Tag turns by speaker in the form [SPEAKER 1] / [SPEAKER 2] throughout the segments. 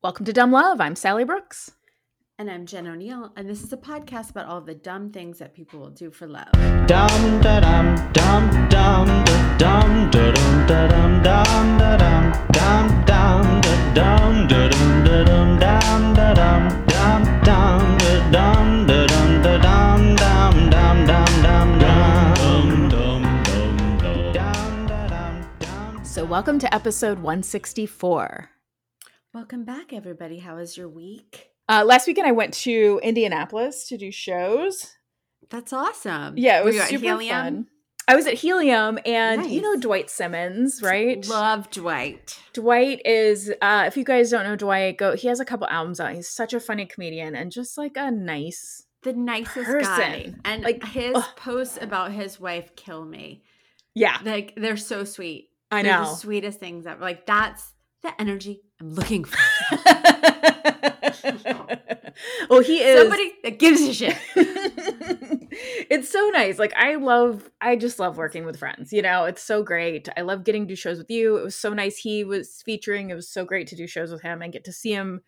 [SPEAKER 1] Welcome to Dumb Love. I'm Sally Brooks.
[SPEAKER 2] And I'm Jen O'Neill, and this is a podcast about all the dumb things that people will do for love.
[SPEAKER 3] Dum da dum dum dum da dum da dum da dum dum da dum dum dum da dum da dum da dum dum da dum dum dum da dum da dum da dum dum dum dum dum dum dum dum dum dum da dum dum
[SPEAKER 1] So, welcome to episode 164.
[SPEAKER 2] Welcome back, everybody. How was your week?
[SPEAKER 1] Uh, last weekend, I went to Indianapolis to do shows.
[SPEAKER 2] That's awesome.
[SPEAKER 1] Yeah, it was super fun. I was at Helium, and you know Dwight Simmons, right?
[SPEAKER 2] Love Dwight.
[SPEAKER 1] Dwight is, uh, if you guys don't know Dwight, go. He has a couple albums out. He's such a funny comedian and just like a nice.
[SPEAKER 2] The nicest guy. And
[SPEAKER 1] Like,
[SPEAKER 2] his
[SPEAKER 1] ugh.
[SPEAKER 2] posts about his wife kill me.
[SPEAKER 1] Yeah,
[SPEAKER 2] Like they're so sweet.
[SPEAKER 1] I
[SPEAKER 2] They're
[SPEAKER 1] know.
[SPEAKER 2] the sweetest things ever. Like that's the energy I'm looking for.
[SPEAKER 1] well, he is
[SPEAKER 2] Somebody that gives a shit.
[SPEAKER 1] it's so nice. Like I love I just love working with friends. You know, it's so great. I love getting to do shows with you. It was so nice he was featuring. It was so great to do shows with him and get to see him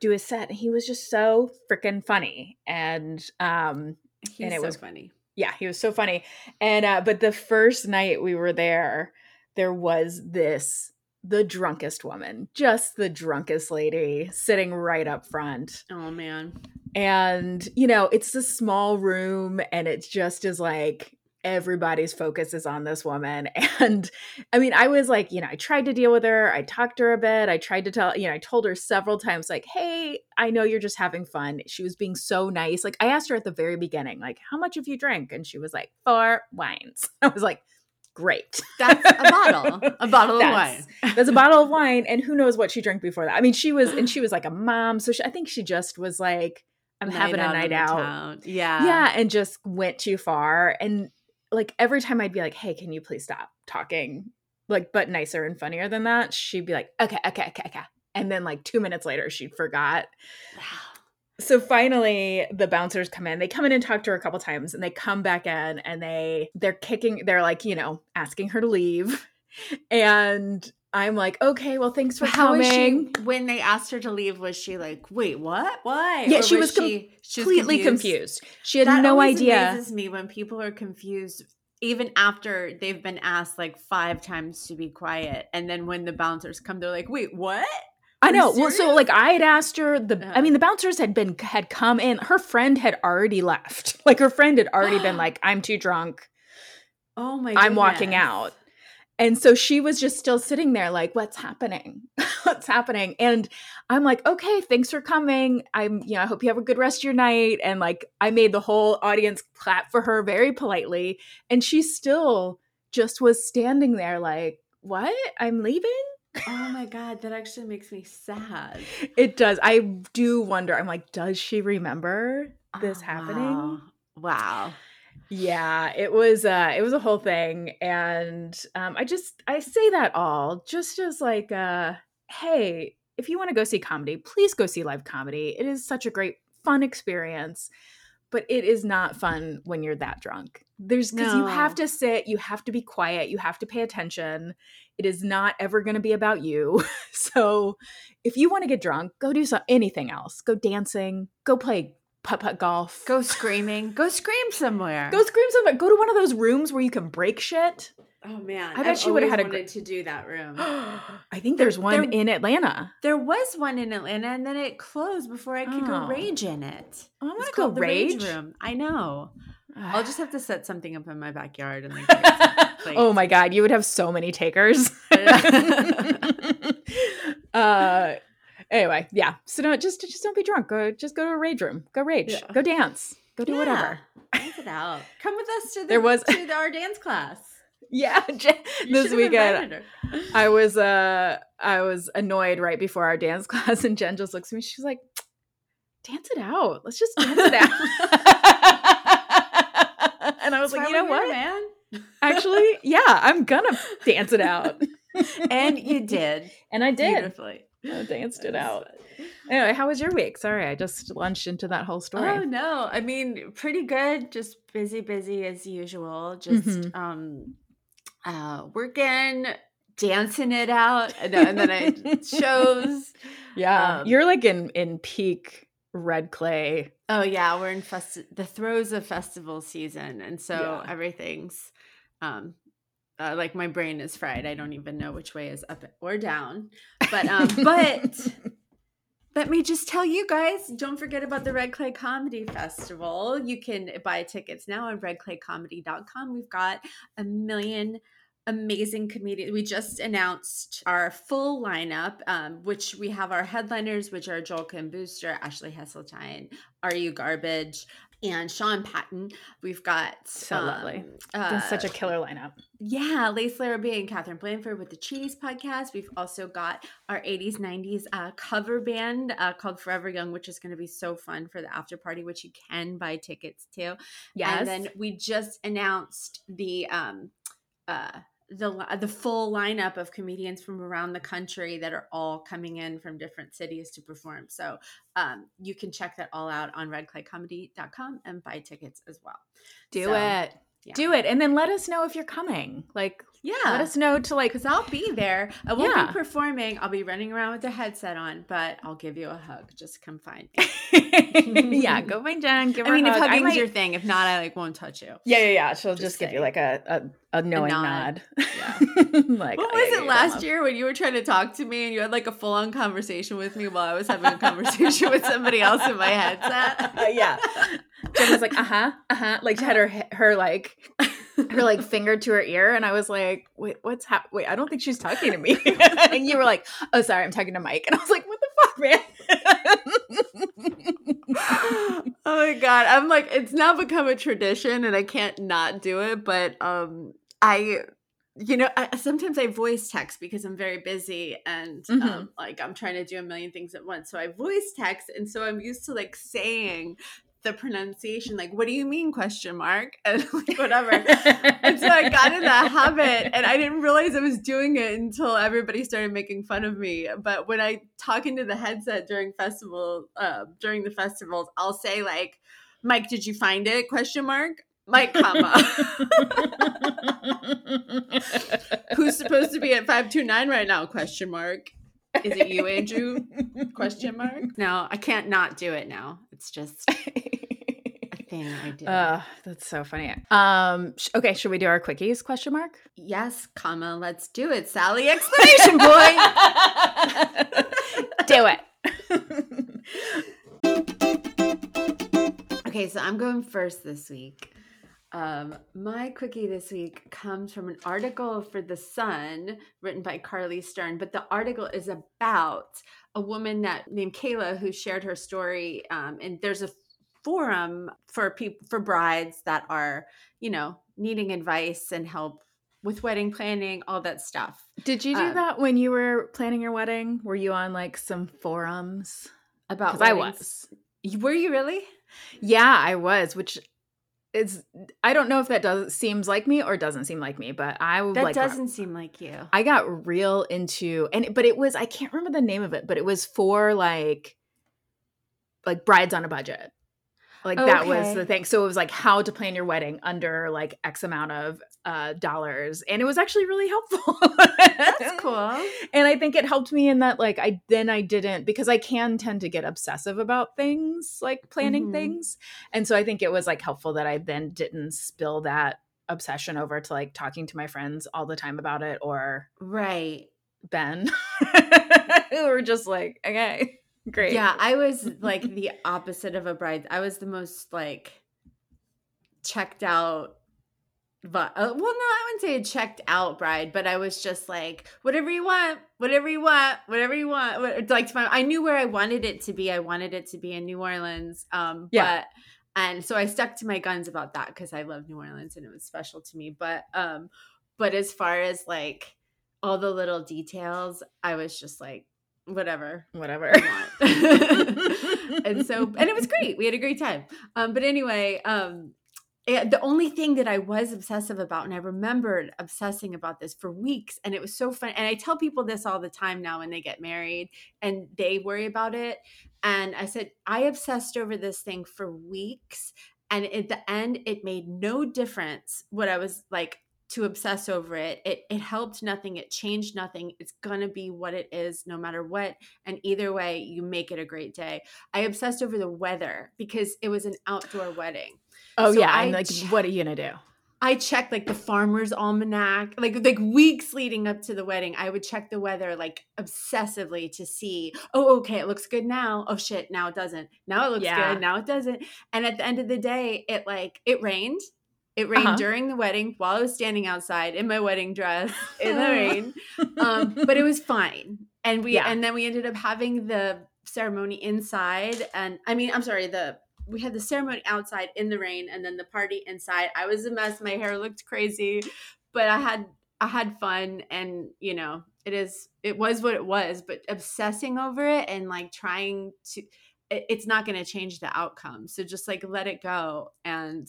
[SPEAKER 1] do his set. He was just so freaking funny. And um
[SPEAKER 2] He's
[SPEAKER 1] it
[SPEAKER 2] so
[SPEAKER 1] was-
[SPEAKER 2] funny.
[SPEAKER 1] yeah, he was so funny. And uh but the first night we were there, there was this the drunkest woman, just the drunkest lady sitting right up front.
[SPEAKER 2] Oh man.
[SPEAKER 1] and you know it's a small room and it just is like everybody's focus is on this woman. And i mean i was like you know i tried to deal with her. I talked to her a bit. I tried to tell you know i told her several times like hey i know you're just having fun. She was being so nice. Like i asked her at the very beginning like how much have you drank? And she was like four wines. I was like great
[SPEAKER 2] That's a bottle. A bottle of wine.
[SPEAKER 1] that's a bottle of wine and who knows what she drank before that i mean she was and she was like a mom so she, i think she just was like i'm having a night out.
[SPEAKER 2] Yeah.
[SPEAKER 1] yeah and just went too far and like every time i'd be like hey can you please stop talking like but nicer and funnier than that she'd be like okay okay okay okay and then like two minutes later she'd forgot so finally the bouncers come in they come in and talk to her a couple times and they come back in and they they're kicking they're like you know asking her to leave and i'm like okay well thanks for
[SPEAKER 2] How
[SPEAKER 1] coming
[SPEAKER 2] she when they asked her to leave? Was she like, "Wait, what? Why?"
[SPEAKER 1] Yeah,
[SPEAKER 2] Or
[SPEAKER 1] she was com-
[SPEAKER 2] she, she was
[SPEAKER 1] completely confused. she had
[SPEAKER 2] That
[SPEAKER 1] no idea
[SPEAKER 2] Amazes me when people are confused, even after they've been asked like five times to be quiet, and then when the bouncers come, they're like, "Wait, what?"
[SPEAKER 1] I know. Well, so like I had asked her the I
[SPEAKER 2] Uh-huh.
[SPEAKER 1] mean the bouncers had been had come in. Her friend had already left. Like her friend had already been like I'm too drunk.
[SPEAKER 2] Oh my! God.
[SPEAKER 1] I'm walking out. And so she was just still sitting there like what's happening? what's happening? And I'm like, "Okay, thanks for coming. I'm, you know, I hope you have a good rest of your night." And like I made the whole audience clap for her very politely, and she still just was standing there like, "What? I'm leaving?"
[SPEAKER 2] Oh my god, that actually makes me sad.
[SPEAKER 1] It does. I do wonder. I'm like, does she remember this
[SPEAKER 2] Oh,
[SPEAKER 1] happening?
[SPEAKER 2] Wow. wow.
[SPEAKER 1] Yeah, it was uh it was a whole thing and um I just I say that all just as like uh hey, if you want to go see comedy, please go see live comedy. It is such a great fun experience. But it is not fun when you're that drunk. There's because you have to sit, you have to be quiet, you have to pay attention. It is not ever going to be about you. so, if you want to get drunk, go do some, anything else. Go dancing, go play putt putt golf,
[SPEAKER 2] Go screaming. Go scream somewhere.
[SPEAKER 1] Go scream somewhere. Go to one of those rooms where you can break shit.
[SPEAKER 2] Oh man,
[SPEAKER 1] I bet
[SPEAKER 2] I've
[SPEAKER 1] she would've had a
[SPEAKER 2] wanted to do that room.
[SPEAKER 1] I think there's one
[SPEAKER 2] there-
[SPEAKER 1] in Atlanta.
[SPEAKER 2] There was one in Atlanta, and then it closed before I could
[SPEAKER 1] Oh.
[SPEAKER 2] go rage in it.
[SPEAKER 1] I want to go
[SPEAKER 2] the
[SPEAKER 1] rage.
[SPEAKER 2] room. I know. I'll just have to set something up in my backyard and like.
[SPEAKER 1] oh my god, you would have so many takers. uh anyway, yeah. So don't just just don't be drunk. Go just go to a rage room. Go rage.
[SPEAKER 2] Yeah.
[SPEAKER 1] Go dance. Go do
[SPEAKER 2] Yeah.
[SPEAKER 1] whatever.
[SPEAKER 2] Dance it out. Come with us to the,
[SPEAKER 1] There was-
[SPEAKER 2] to our dance class.
[SPEAKER 1] Yeah. This weekend. I was uh I was annoyed right before our dance class and Jen just looks at me. She's like, dance it out. Let's just dance it out. And I was
[SPEAKER 2] That's
[SPEAKER 1] like, you know what?
[SPEAKER 2] man?
[SPEAKER 1] Actually, yeah, I'm gonna dance it out.
[SPEAKER 2] And you did.
[SPEAKER 1] And I did.
[SPEAKER 2] Beautifully.
[SPEAKER 1] I danced it out.
[SPEAKER 2] fun.
[SPEAKER 1] Anyway, how was your week? Sorry, I just launched into that whole story.
[SPEAKER 2] Oh no, I mean pretty good. Just busy, busy as usual. Just
[SPEAKER 1] Mhm.
[SPEAKER 2] um uh working, dancing it out, and, and then I shows.
[SPEAKER 1] Yeah,
[SPEAKER 2] Um,
[SPEAKER 1] you're like in in peak red clay.
[SPEAKER 2] Oh yeah, we're in festi- the throes of festival season, and so
[SPEAKER 1] Yeah.
[SPEAKER 2] everything's um uh, like my brain is fried. I don't even know which way is up or down. But um, but let me just tell you guys, don't forget about the Red Clay Comedy Festival. You can buy tickets now on redclaycomedy.com. We've got a million amazing comedians. We just announced our full lineup, um, which we have our headliners, which are Joel Kim Booster, Ashley Hesseltine, Are You Garbage, and Sean Patton. We've got
[SPEAKER 1] So lovely.
[SPEAKER 2] um,
[SPEAKER 1] That's such a
[SPEAKER 2] uh,
[SPEAKER 1] killer lineup.
[SPEAKER 2] yeah, Lace Larrabee and Katherine Blanford with the Cheaties podcast. We've also got our 80s, 90s uh, cover band uh, called Forever Young, which is going to be so fun for the after party, which you can buy tickets to.
[SPEAKER 1] Yes.
[SPEAKER 2] And then we just announced the um uh the the full lineup of comedians from around the country that are all coming in from different cities to perform. So um you can check that all out on redclaycomedy.com and buy tickets as well.
[SPEAKER 1] Do
[SPEAKER 2] So,
[SPEAKER 1] it.
[SPEAKER 2] yeah.
[SPEAKER 1] Do it. And then let us know if you're coming. Like
[SPEAKER 2] Yeah.
[SPEAKER 1] let us know to like
[SPEAKER 2] because I'll be there. I won't
[SPEAKER 1] Yeah.
[SPEAKER 2] be performing. I'll be running around with a headset on, but I'll give you a hug. Just come find me.
[SPEAKER 1] yeah, go find Jen. Give
[SPEAKER 2] I
[SPEAKER 1] her
[SPEAKER 2] mean,
[SPEAKER 1] a
[SPEAKER 2] if
[SPEAKER 1] hug. I
[SPEAKER 2] hugging's
[SPEAKER 1] might-
[SPEAKER 2] your thing, if not, I like won't touch you.
[SPEAKER 1] Yeah, yeah, yeah. She'll
[SPEAKER 2] Just
[SPEAKER 1] just, give you like a a, a knowing nod.
[SPEAKER 2] nod.
[SPEAKER 1] Yeah.
[SPEAKER 2] What
[SPEAKER 1] like oh,
[SPEAKER 2] was it last year when you were trying to talk to me and you had like a full on conversation with me while I was having a conversation with somebody else in my headset?
[SPEAKER 1] Uh, yeah. Jen was like, uh huh, uh huh. Like she had her her like her like finger to her ear, and I was like, wait, what's hap? Wait, I don't think she's talking to me. and you were like, oh, sorry, I'm talking to Mike, and I was like, what the fuck, man?
[SPEAKER 2] oh my god i'm like it's now become a tradition and i can't not do it but um i you know I, sometimes i voice text because i'm very busy and
[SPEAKER 1] Mhm.
[SPEAKER 2] um, like i'm trying to do a million things at once so i voice text and so i'm used to like saying the pronunciation like what do you mean question mark and like whatever and so I got in that habit and I didn't realize I was doing it until everybody started making fun of me. But when I talk into the headset during festival, uh, during the festivals, I'll say like, Mike, did you find it? Question mark. Mike, comma. Who's supposed to be at 529 right now? Question mark. Is it you, Andrew? Question mark. No, I can't not do it now. It's just a thing I do.
[SPEAKER 1] Uh, that's so funny. Um, sh- okay, should we do our quickies? Question mark.
[SPEAKER 2] yes, comma, let's do it. Sally, exclamation point.
[SPEAKER 1] do it.
[SPEAKER 2] Okay, so I'm going first this week. Um, my quickie this week comes from an article for The Sun written by Carly Stern, but the article is about a woman that named Kayla who shared her story. Um, and there's a forum for people for brides that are, you know, needing advice and help with wedding planning, all that stuff.
[SPEAKER 1] Did you do
[SPEAKER 2] Um,
[SPEAKER 1] that when you were planning your wedding? Were you on like some forums?
[SPEAKER 2] About
[SPEAKER 1] I was.
[SPEAKER 2] Were you really?
[SPEAKER 1] Yeah, I was, which is I don't know if that does seems like me or doesn't seem like me, but I
[SPEAKER 2] That
[SPEAKER 1] like
[SPEAKER 2] doesn't seem like you.
[SPEAKER 1] I got real into and but it was I can't remember the name of it, but it was for like like brides on a budget. Like that was the thing. So it was like how to plan your wedding under like X amount of uh dollars. And it was actually really helpful.
[SPEAKER 2] That's cool.
[SPEAKER 1] And I think it helped me in that like I then I didn't because I can tend to get obsessive about things, like planning
[SPEAKER 2] Mhm.
[SPEAKER 1] things. And so I think it was like helpful that I then didn't spill that obsession over to like talking to my friends all the time about it or
[SPEAKER 2] Right.
[SPEAKER 1] Ben, who were just like, okay, great.
[SPEAKER 2] Yeah, I was like the opposite of a bride. I was the most like checked out but uh, well no i wouldn't say a checked out bride but i was just like whatever you want whatever you want whatever you want what- like my, i knew where i wanted it to be i wanted it to be in new orleans um
[SPEAKER 1] Yeah.
[SPEAKER 2] but and so i stuck to my guns about that because i love new orleans and it was special to me but um but as far as like all the little details i was just like whatever
[SPEAKER 1] Whatever.
[SPEAKER 2] And so and it was great we had a great time um but anyway um yeah, the only thing that I was obsessive about, and I remembered obsessing about this for weeks, and it was so fun. And I tell people this all the time now when they get married and they worry about it. And I said, I obsessed over this thing for weeks. And at the end, it made no difference what I was like to obsess over it. It it helped nothing. It changed nothing. It's gonna be what it is, no matter what. And either way, you make it a great day. I obsessed over the weather because it was an outdoor wedding.
[SPEAKER 1] Oh
[SPEAKER 2] So
[SPEAKER 1] yeah,
[SPEAKER 2] I
[SPEAKER 1] I'm like, what are you gonna do?
[SPEAKER 2] I checked like the farmer's almanac, like like weeks leading up to the wedding. I would check the weather like obsessively to see, oh, okay, it looks good now. Oh shit, now it doesn't. Now it looks
[SPEAKER 1] Yeah.
[SPEAKER 2] good. Now it doesn't. And at the end of the day, it like it rained. It rained
[SPEAKER 1] Uh-huh.
[SPEAKER 2] during the wedding while I was standing outside in my wedding dress in the rain. Um, but it was fine. And we
[SPEAKER 1] Yeah.
[SPEAKER 2] and then we ended up having the ceremony inside. And I mean, I'm sorry, the we had the ceremony outside in the rain and then the party inside. I was a mess. My hair looked crazy, but I had I had fun and you know, it is it was what it was, but obsessing over it and like trying to it, it's not going to change the outcome. So just like let it go and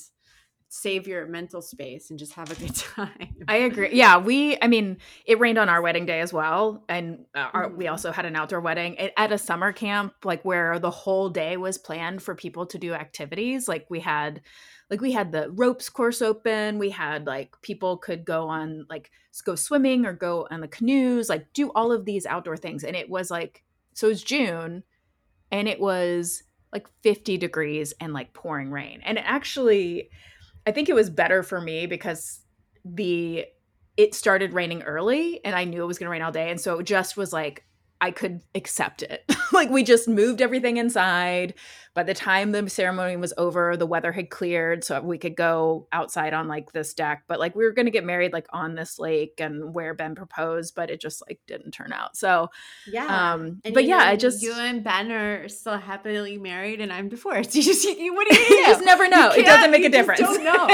[SPEAKER 2] save your mental space and just have a good time.
[SPEAKER 1] I agree. Yeah, we. I mean, it rained on our wedding day as well, and uh, our, we
[SPEAKER 2] Mhm.
[SPEAKER 1] also had an outdoor wedding It- at a summer camp, like where the whole day was planned for people to do activities. Like we had, like we had the ropes course open. We had like people could go on like go swimming or go on the canoes, like do all of these outdoor things. And it was like so. It was June, and it was like 50 degrees and like pouring rain. And it actually, I think it was better for me because the it started raining early and I knew it was going to rain all day. And so it just was like I could accept it. like we just moved everything inside. By the time the ceremony was over, the weather had cleared so we could go outside on like this deck, but like we were going to get married like on this lake and where Ben proposed, but it just like didn't turn out. So
[SPEAKER 2] Yeah.
[SPEAKER 1] um
[SPEAKER 2] And
[SPEAKER 1] but yeah, I just
[SPEAKER 2] you and Ben are still happily married, and I'm divorced. You just you, what do you,
[SPEAKER 1] you just never know. It doesn't make
[SPEAKER 2] you
[SPEAKER 1] a difference.
[SPEAKER 2] don't know.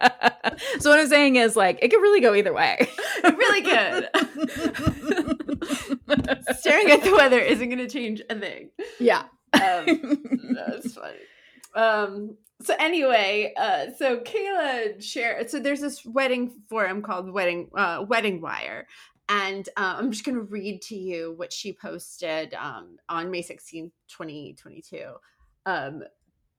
[SPEAKER 1] so what I'm saying is like it could really go either way.
[SPEAKER 2] really good. Staring at the weather isn't going to change a thing.
[SPEAKER 1] yeah.
[SPEAKER 2] Um, that's funny. Um, so anyway, uh, so Kayla shared. So there's this wedding forum called Wedding uh, Wedding Wire, and uh, I'm just going to read to you what she posted um, on May 16, 2022. Um,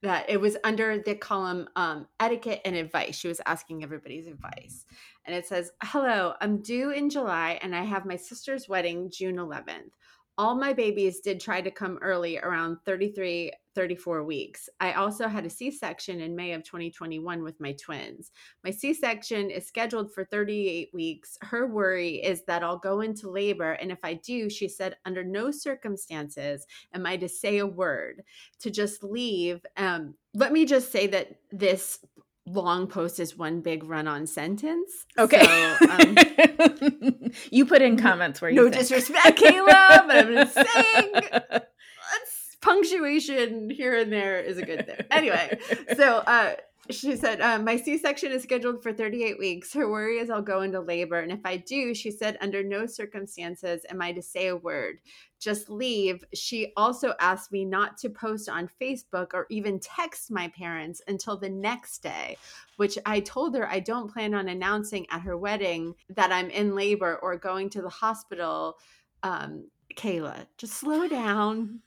[SPEAKER 2] that it was under the column um, etiquette and advice. She was asking everybody's advice. And it says, Hello, I'm due in July and I have my sister's wedding June 11th. All my babies did try to come early around 33, 34 weeks. I also had a C section in May of 2021 with my twins. My C section is scheduled for 38 weeks. Her worry is that I'll go into labor. And if I do, she said, under no circumstances am I to say a word, to just leave. Um, let me just say that this long post is one big run on sentence.
[SPEAKER 1] Okay.
[SPEAKER 2] So, um,
[SPEAKER 1] you put in comments where you
[SPEAKER 2] no
[SPEAKER 1] think.
[SPEAKER 2] disrespect, Kayla, but I'm just saying punctuation here and there is a good thing. Anyway, so uh she said uh, my c-section is scheduled for 38 weeks. Her worry is i'll go into labor and if i do she said under no circumstances am i to say a word. Just leave. She also asked me not to post on facebook or even text my parents until the next day which i told her i don't plan on announcing at her wedding that i'm in labor or going to the hospital. Um kayla just slow down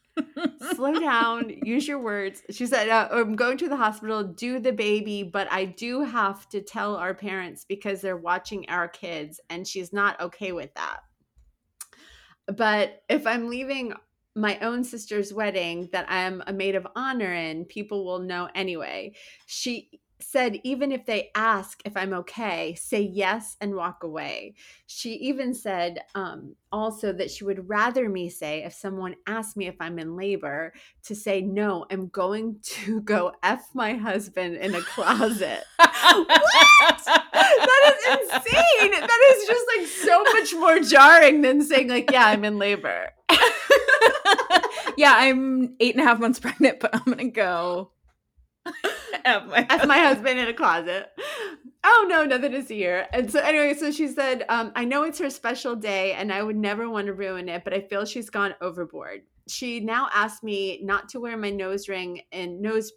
[SPEAKER 2] slow down use your words. She said uh, i'm going to the hospital do the baby but i do have to tell our parents because they're watching our kids and she's not okay with that. But if i'm leaving my own sister's wedding that i'm a maid of honor in people will know anyway. She said even if they ask if i'm okay say yes and walk away she even said um, also that she would rather me say if someone asked me if i'm in labor to say no i'm going to go f my husband in a closet what? that is insane that is just like so much more jarring than saying like yeah i'm in labor
[SPEAKER 1] yeah, I'm eight and a half months pregnant, but I'm gonna go. F my
[SPEAKER 2] F my husband in a closet. Oh no, nothing to see here. And so anyway, so she said, um, I know it's her special day and I would never want to ruin it, but I feel she's gone overboard. She now asked me not to wear my nose ring and nose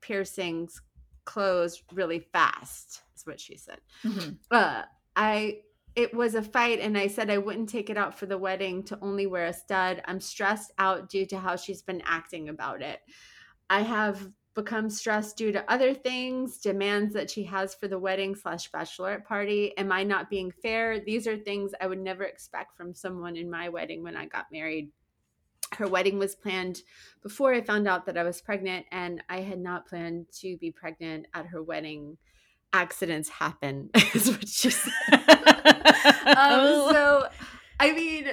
[SPEAKER 2] piercings closed really fast, is what she said.
[SPEAKER 1] Mhm.
[SPEAKER 2] Uh I it was a fight and I said I wouldn't take it out for the wedding to only wear a stud. I'm stressed out due to how she's been acting about it. I have becomes stressed due to other things, demands that she has for the wedding slash bachelorette party. Am I not being fair? These are things I would never expect from someone in my wedding when I got married. Her wedding was planned before I found out that I was pregnant, and I had not planned to be pregnant at her wedding. Accidents happen, is what she said. um, so, I mean,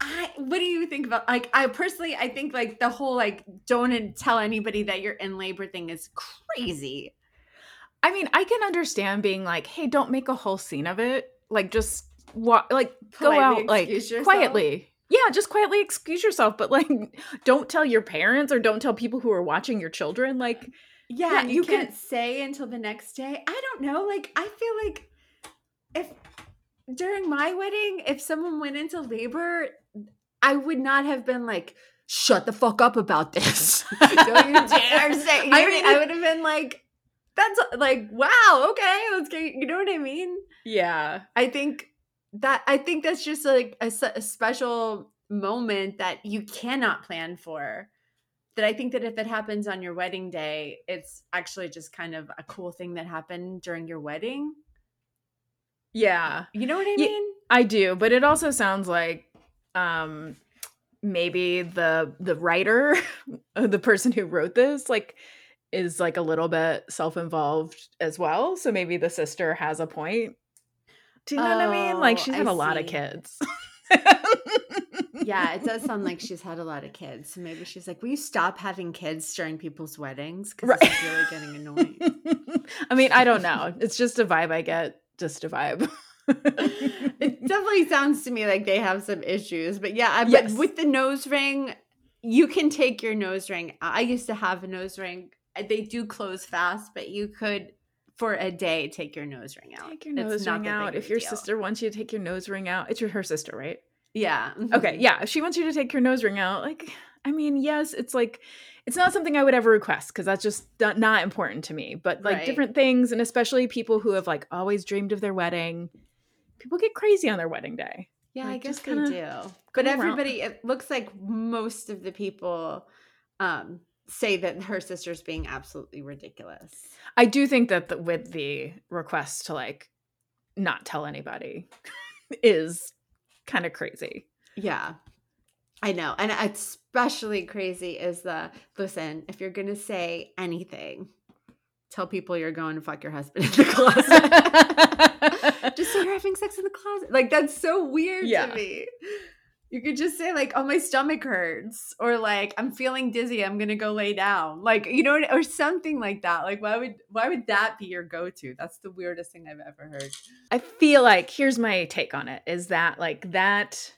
[SPEAKER 2] I what do you think about like I personally I think like the whole like don't tell anybody that you're in labor thing is crazy.
[SPEAKER 1] I mean, I can understand being like, "Hey, don't make a whole scene of it. Like, just walk, like go out, like
[SPEAKER 2] yourself?
[SPEAKER 1] quietly. Yeah, just quietly excuse yourself. But like, don't tell your parents or don't tell people who are watching your children. Like,
[SPEAKER 2] Yeah,
[SPEAKER 1] Yeah,
[SPEAKER 2] you,
[SPEAKER 1] you can-
[SPEAKER 2] can't say until the next day. I don't know. Like I feel like if during my wedding, if someone went into labor, I would not have been like, "Shut the fuck up about this." don't you dare say. You
[SPEAKER 1] I mean-
[SPEAKER 2] I would have been like, "That's like, wow, okay, let's get." You know what I mean?
[SPEAKER 1] yeah,
[SPEAKER 2] I think that I think that's just like a special moment that you cannot plan for. That I think that if it happens on your wedding day, it's actually just kind of a cool thing that happened during your wedding.
[SPEAKER 1] yeah,
[SPEAKER 2] You know what I mean?
[SPEAKER 1] I do. But it also sounds like, um, maybe the the writer, the person who wrote this, like, is like a little bit self involved as well. So maybe the sister has a point. Do you know what I mean? Like,
[SPEAKER 2] Oh,
[SPEAKER 1] she's
[SPEAKER 2] I
[SPEAKER 1] had a lot of kids.
[SPEAKER 2] Yeah, it does sound like she's had a lot of kids. So maybe she's like, "Will you stop having kids during people's weddings? Because
[SPEAKER 1] Right.
[SPEAKER 2] it's really getting annoying."
[SPEAKER 1] I mean, I don't know. It's just a vibe I get. Just a vibe.
[SPEAKER 2] It definitely sounds to me like they have some issues. But yeah, I-
[SPEAKER 1] Yes.
[SPEAKER 2] but with the nose ring, you can take your nose ring. I used to have a nose ring. Uh, They do close fast, but you could for a day take your nose ring out.
[SPEAKER 1] Take your nose
[SPEAKER 2] not
[SPEAKER 1] ring out. If your
[SPEAKER 2] deal.
[SPEAKER 1] sister wants you to take your nose ring out, it's your her sister, right?
[SPEAKER 2] yeah,
[SPEAKER 1] Okay, yeah. If she wants you to take your nose ring out, like, I mean, yes, it's like, it's not something I would ever request because that's just not, not important to me. But like
[SPEAKER 2] Right.
[SPEAKER 1] different things, and especially people who have like always dreamed of their wedding, people get crazy on their wedding day.
[SPEAKER 2] yeah, I guess they do. But
[SPEAKER 1] around.
[SPEAKER 2] everybody, it looks like most of the people um, say that her sister's being absolutely ridiculous.
[SPEAKER 1] I do think that the, with the request to like not tell anybody is kind of crazy.
[SPEAKER 2] Yeah. I know. And especially crazy is the listen, if you're going to say anything, tell people you're going to fuck your husband in the closet. just say you're having sex in the closet. Like, that's so weird
[SPEAKER 1] Yeah.
[SPEAKER 2] to me. You could just say, like, oh, my stomach hurts, or like, I'm feeling dizzy. I'm gonna go lay down, like, you know, or something like that. Like, why would why would that be your go to? That's the weirdest thing I've ever heard.
[SPEAKER 1] I feel like here's my take on it is that like that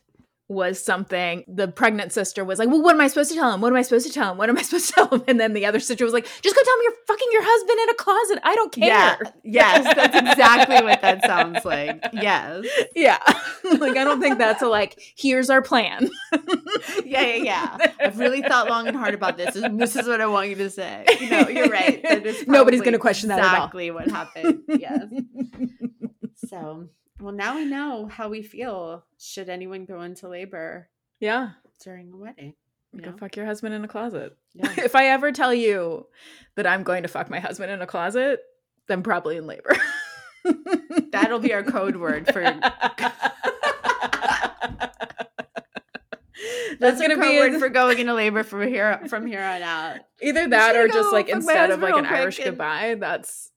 [SPEAKER 1] was something the pregnant sister was like, Well, what am I supposed to tell him? What am I supposed to tell him? What am I supposed to tell him? And then the other sister was like, Just go tell him you're fucking your husband in a closet. I don't care.
[SPEAKER 2] Yeah. Yes, that's exactly what that sounds like. Yes.
[SPEAKER 1] Yeah. like I don't think that's a like, here's our plan.
[SPEAKER 2] yeah, yeah, yeah. I've really thought long and hard about this, and this is what I want you to say. You know, you're right.
[SPEAKER 1] Nobody's gonna question that.
[SPEAKER 2] Exactly what happened. Yes. So, well, now we know how we feel. Should anyone go into labor
[SPEAKER 1] yeah.
[SPEAKER 2] during a wedding? You
[SPEAKER 1] Go
[SPEAKER 2] know?
[SPEAKER 1] fuck your husband in a closet.
[SPEAKER 2] Yeah.
[SPEAKER 1] if I ever tell you that I'm going to fuck my husband in a closet, then probably in labor.
[SPEAKER 2] That'll be our code word for. That's,
[SPEAKER 1] That's
[SPEAKER 2] gonna be word for going into labor from here from here on out.
[SPEAKER 1] either that or just like instead of like an Irish
[SPEAKER 2] and-
[SPEAKER 1] goodbye, that's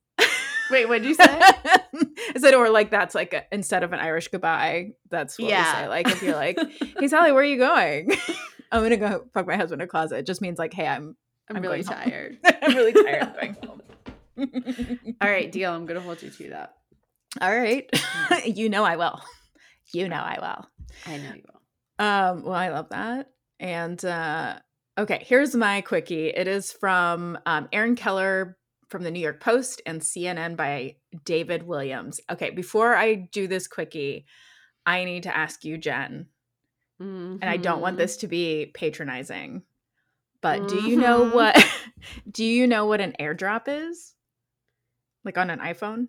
[SPEAKER 2] Wait, what did you say?
[SPEAKER 1] I said, or like that's like a, instead of an Irish goodbye, that's what we
[SPEAKER 2] Yeah.
[SPEAKER 1] say. Like if you're like, "Hey Sally, where are you going?" I'm gonna go fuck my husband in a closet. It just means like, "Hey, I'm
[SPEAKER 2] I'm,
[SPEAKER 1] I'm
[SPEAKER 2] really tired.
[SPEAKER 1] I'm really tired of going home."
[SPEAKER 2] All right, deal. I'm gonna hold you to that.
[SPEAKER 1] All right, you know I will. You know I will.
[SPEAKER 2] I know you will.
[SPEAKER 1] Um, well, I love that. And uh, okay, here's my quickie. It is from um, Aaron Keller from the New York Post and CNN by David Williams. Okay, before I do this quickie, I need to ask you, Jen, and I don't want
[SPEAKER 2] Mhm.
[SPEAKER 1] this to be patronizing, but do you know
[SPEAKER 2] Mhm.
[SPEAKER 1] what? do you know what an airdrop is? Like on an iPhone?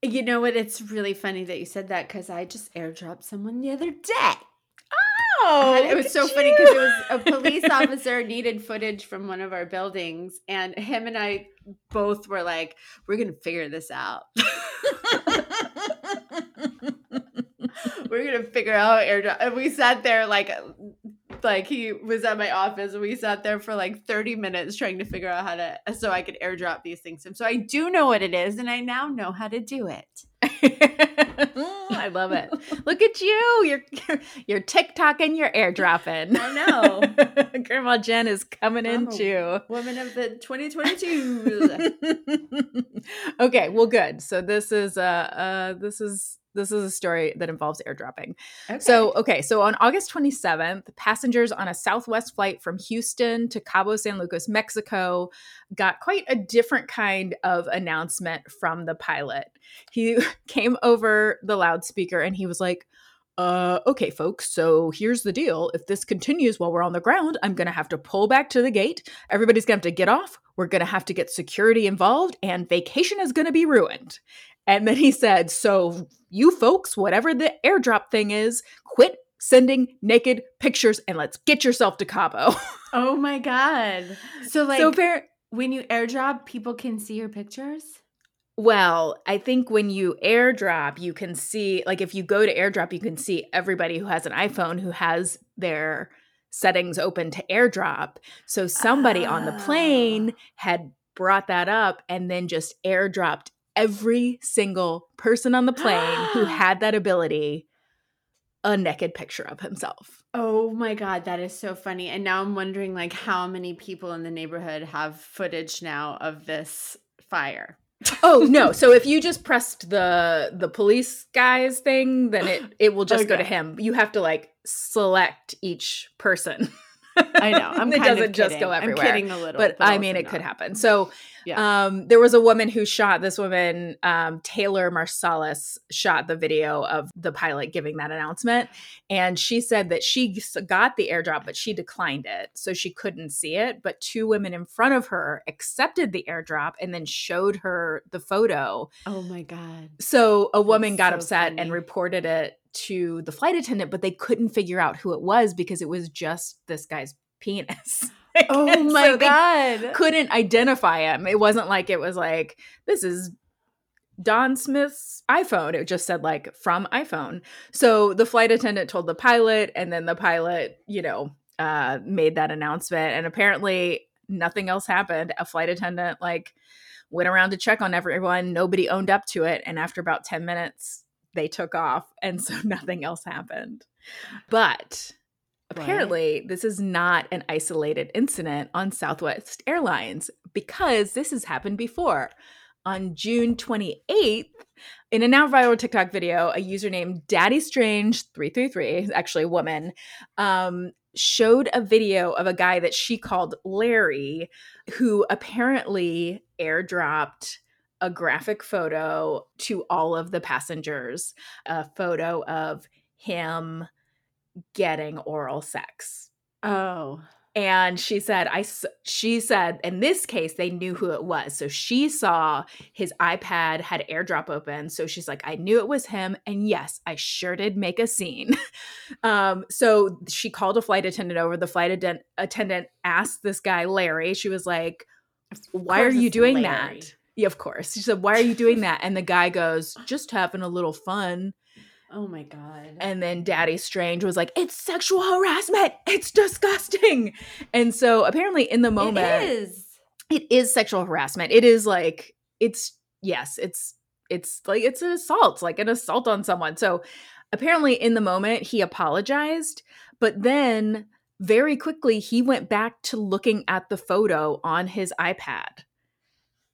[SPEAKER 2] You know what? It's really funny that you said that because I just airdropped someone the other day.
[SPEAKER 1] Wow.
[SPEAKER 2] it was so funny because it was a police officer needed footage from one of our buildings, and him and I both were like, "We're gonna figure this out. we're gonna figure out airdrop." And we sat there like, like he was at my office, and we sat there for like thirty minutes trying to figure out how to, so I could airdrop these things. to him. So I do know what it is, and I now know how to do it.
[SPEAKER 1] I love it. Look at you. You're you're, you're TikToking, you're airdropping.
[SPEAKER 2] I know.
[SPEAKER 1] Grandma Jen is coming
[SPEAKER 2] a
[SPEAKER 1] into.
[SPEAKER 2] Woman of the 2022.
[SPEAKER 1] okay, well good. So this is uh uh this is this is a story that involves airdropping.
[SPEAKER 2] Okay.
[SPEAKER 1] So, okay, so on August 27th, passengers on a Southwest flight from Houston to Cabo San Lucas, Mexico, got quite a different kind of announcement from the pilot. He came over the loudspeaker and he was like, uh, okay, folks, so here's the deal. If this continues while we're on the ground, I'm going to have to pull back to the gate. Everybody's going to have to get off. We're going to have to get security involved, and vacation is going to be ruined. And then he said, So, you folks, whatever the airdrop thing is, quit sending naked pictures and let's get yourself to Cabo.
[SPEAKER 2] oh my god. So like
[SPEAKER 1] so, appar-
[SPEAKER 2] when you airdrop, people can see your pictures.
[SPEAKER 1] well, I think when you airdrop, you can see, like, if you go to airdrop, you can see everybody who has an iPhone who has their settings open to airdrop. So, somebody on the plane ah. had brought that up and then just airdropped every single person on the plane who had that ability a naked picture of himself.
[SPEAKER 2] Oh my god, that is so funny. And now I'm wondering like how many people in the neighborhood have footage now of this fire.
[SPEAKER 1] Oh no! So if you just pressed the the police guys thing, then it it will just go to him. You have to like select each person.
[SPEAKER 2] I know. I'm
[SPEAKER 1] it
[SPEAKER 2] kind
[SPEAKER 1] doesn't
[SPEAKER 2] of
[SPEAKER 1] just go everywhere.
[SPEAKER 2] I'm kidding a little.
[SPEAKER 1] but I mean, it
[SPEAKER 2] not.
[SPEAKER 1] could happen. So,
[SPEAKER 2] Yeah.
[SPEAKER 1] um, there was a woman who shot this woman, um, Taylor Marsalis, shot the video of the pilot giving that announcement, and she said that she got the airdrop, but she declined it, so she couldn't see it. But two women in front of her accepted the airdrop and then showed her the photo.
[SPEAKER 2] Oh my god.
[SPEAKER 1] So a woman
[SPEAKER 2] That's
[SPEAKER 1] got
[SPEAKER 2] so
[SPEAKER 1] upset and reported it to the flight attendant, but they couldn't figure out who it was because it was just this guy's penis.
[SPEAKER 2] Oh my
[SPEAKER 1] so
[SPEAKER 2] god.
[SPEAKER 1] couldn't identify him. It wasn't like it was like this is Don Smith's iPhone. It just said like from iPhone. So the flight attendant told the pilot, and then the pilot, you know, uh, made that announcement. And apparently nothing else happened. A flight attendant like went around to check on everyone. Nobody owned up to it. And after about 10 minutes, they took off. And so nothing else happened. But apparently, this is not an isolated incident on Southwest Airlines because this has happened before. On June 28th, in a now viral TikTok video, a user named Daddy Strange 333, actually a woman, um, showed a video of a guy that she called Larry, who apparently airdropped a graphic photo to all of the passengers, a photo of him getting oral sex.
[SPEAKER 2] Oh.
[SPEAKER 1] And she said, I, she said, in this case, they knew who it was. So she saw his iPad had airdrop open. So she's like, I knew it was him. And yes, I sure did make a scene. um, so she called a flight attendant over. The flight atten- attendant asked this guy, Larry, she was like, Why are you doing
[SPEAKER 2] Larry.
[SPEAKER 1] that? Yeah, of course. She said, Why are you doing that? And the guy goes, Just having a little fun.
[SPEAKER 2] Oh my god.
[SPEAKER 1] And then Daddy Strange was like, It's sexual harassment. It's disgusting. And so apparently in the moment,
[SPEAKER 2] it is.
[SPEAKER 1] it is sexual harassment. It is like, it's, yes, it's, it's like, it's an assault, like an assault on someone. So apparently in the moment, he apologized, but then very quickly he went back to looking at the photo on his iPad.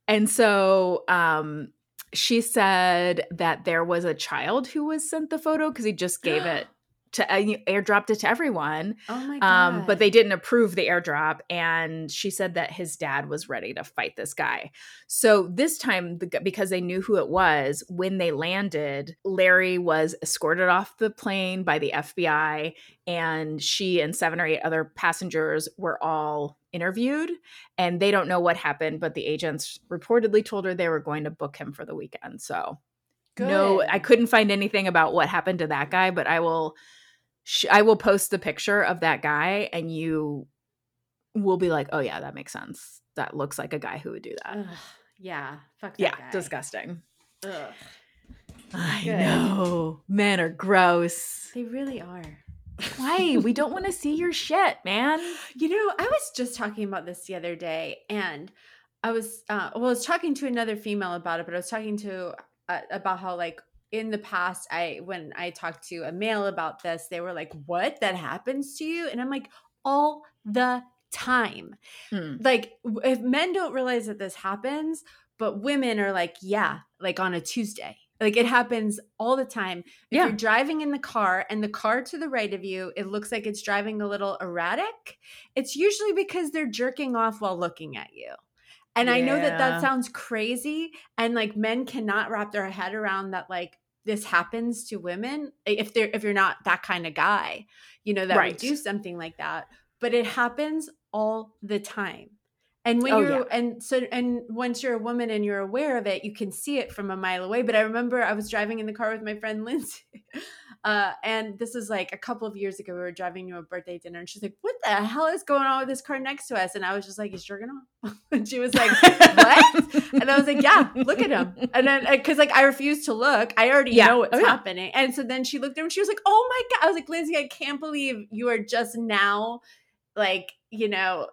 [SPEAKER 1] And so, um, she said that there was a child who was sent the photo because he just gave it to uh, airdropped it to everyone
[SPEAKER 2] Oh my god.
[SPEAKER 1] um, but they didn't approve the airdrop and she said that his dad was ready to fight this guy so this time the, because they knew who it was when they landed larry was escorted off the plane by the fbi and she and seven or eight other passengers were all interviewed and they don't know what happened but the agents reportedly told her they were going to book him for the weekend so no i couldn't find anything about what happened to that guy but i will sh- I will post the picture of that guy, and you will be like, "Oh yeah, that makes sense. That looks like a guy who would do that."
[SPEAKER 2] Ugh, yeah. Fuck that
[SPEAKER 1] yeah,
[SPEAKER 2] guy.
[SPEAKER 1] disgusting.
[SPEAKER 2] Ugh.
[SPEAKER 1] I
[SPEAKER 2] Good.
[SPEAKER 1] know. Men are gross.
[SPEAKER 2] They really are.
[SPEAKER 1] Why? we don't want to see your shit, man.
[SPEAKER 2] You know, I was just talking about this the other day, and I was, uh, well, I was talking to another female about it, but I was talking to uh, about how, like, in the past, I when I talked to a male about this, they were like, "What? That happens to you?" And I'm like, "All the time."
[SPEAKER 1] Hmm.
[SPEAKER 2] Like, if men don't realize that this happens, but women are like, "Yeah," like on a Tuesday. Like it happens all the time. If
[SPEAKER 1] Yeah.
[SPEAKER 2] you're driving in the car and the car to the right of you, it looks like it's driving a little erratic, it's usually because they're jerking off while looking at you. And I know that that sounds crazy and like men cannot wrap their head around that like this happens to women if they're if you're not that kind of guy, you know, that
[SPEAKER 1] Right.
[SPEAKER 2] would do something like that. But it happens all the time. And when
[SPEAKER 1] Oh,
[SPEAKER 2] you're
[SPEAKER 1] yeah.
[SPEAKER 2] and so and once you're a woman and you're aware of it, you can see it from a mile away. But I remember I was driving in the car with my friend Lindsay. Uh, and this is like a couple of years ago. We were driving to a birthday dinner, and she's like, "What the hell is going on with this car next to us?" And I was just like, "He's jerking off." and she was like, "What?" and I was like, "Yeah, look at him." And then because like I refused to look, I already
[SPEAKER 1] Yeah.
[SPEAKER 2] know what's
[SPEAKER 1] Oh, yeah.
[SPEAKER 2] happening. And so then she looked at him, and she was like, "Oh my god!" I was like, "Lindsay, I can't believe you are just now, like you know."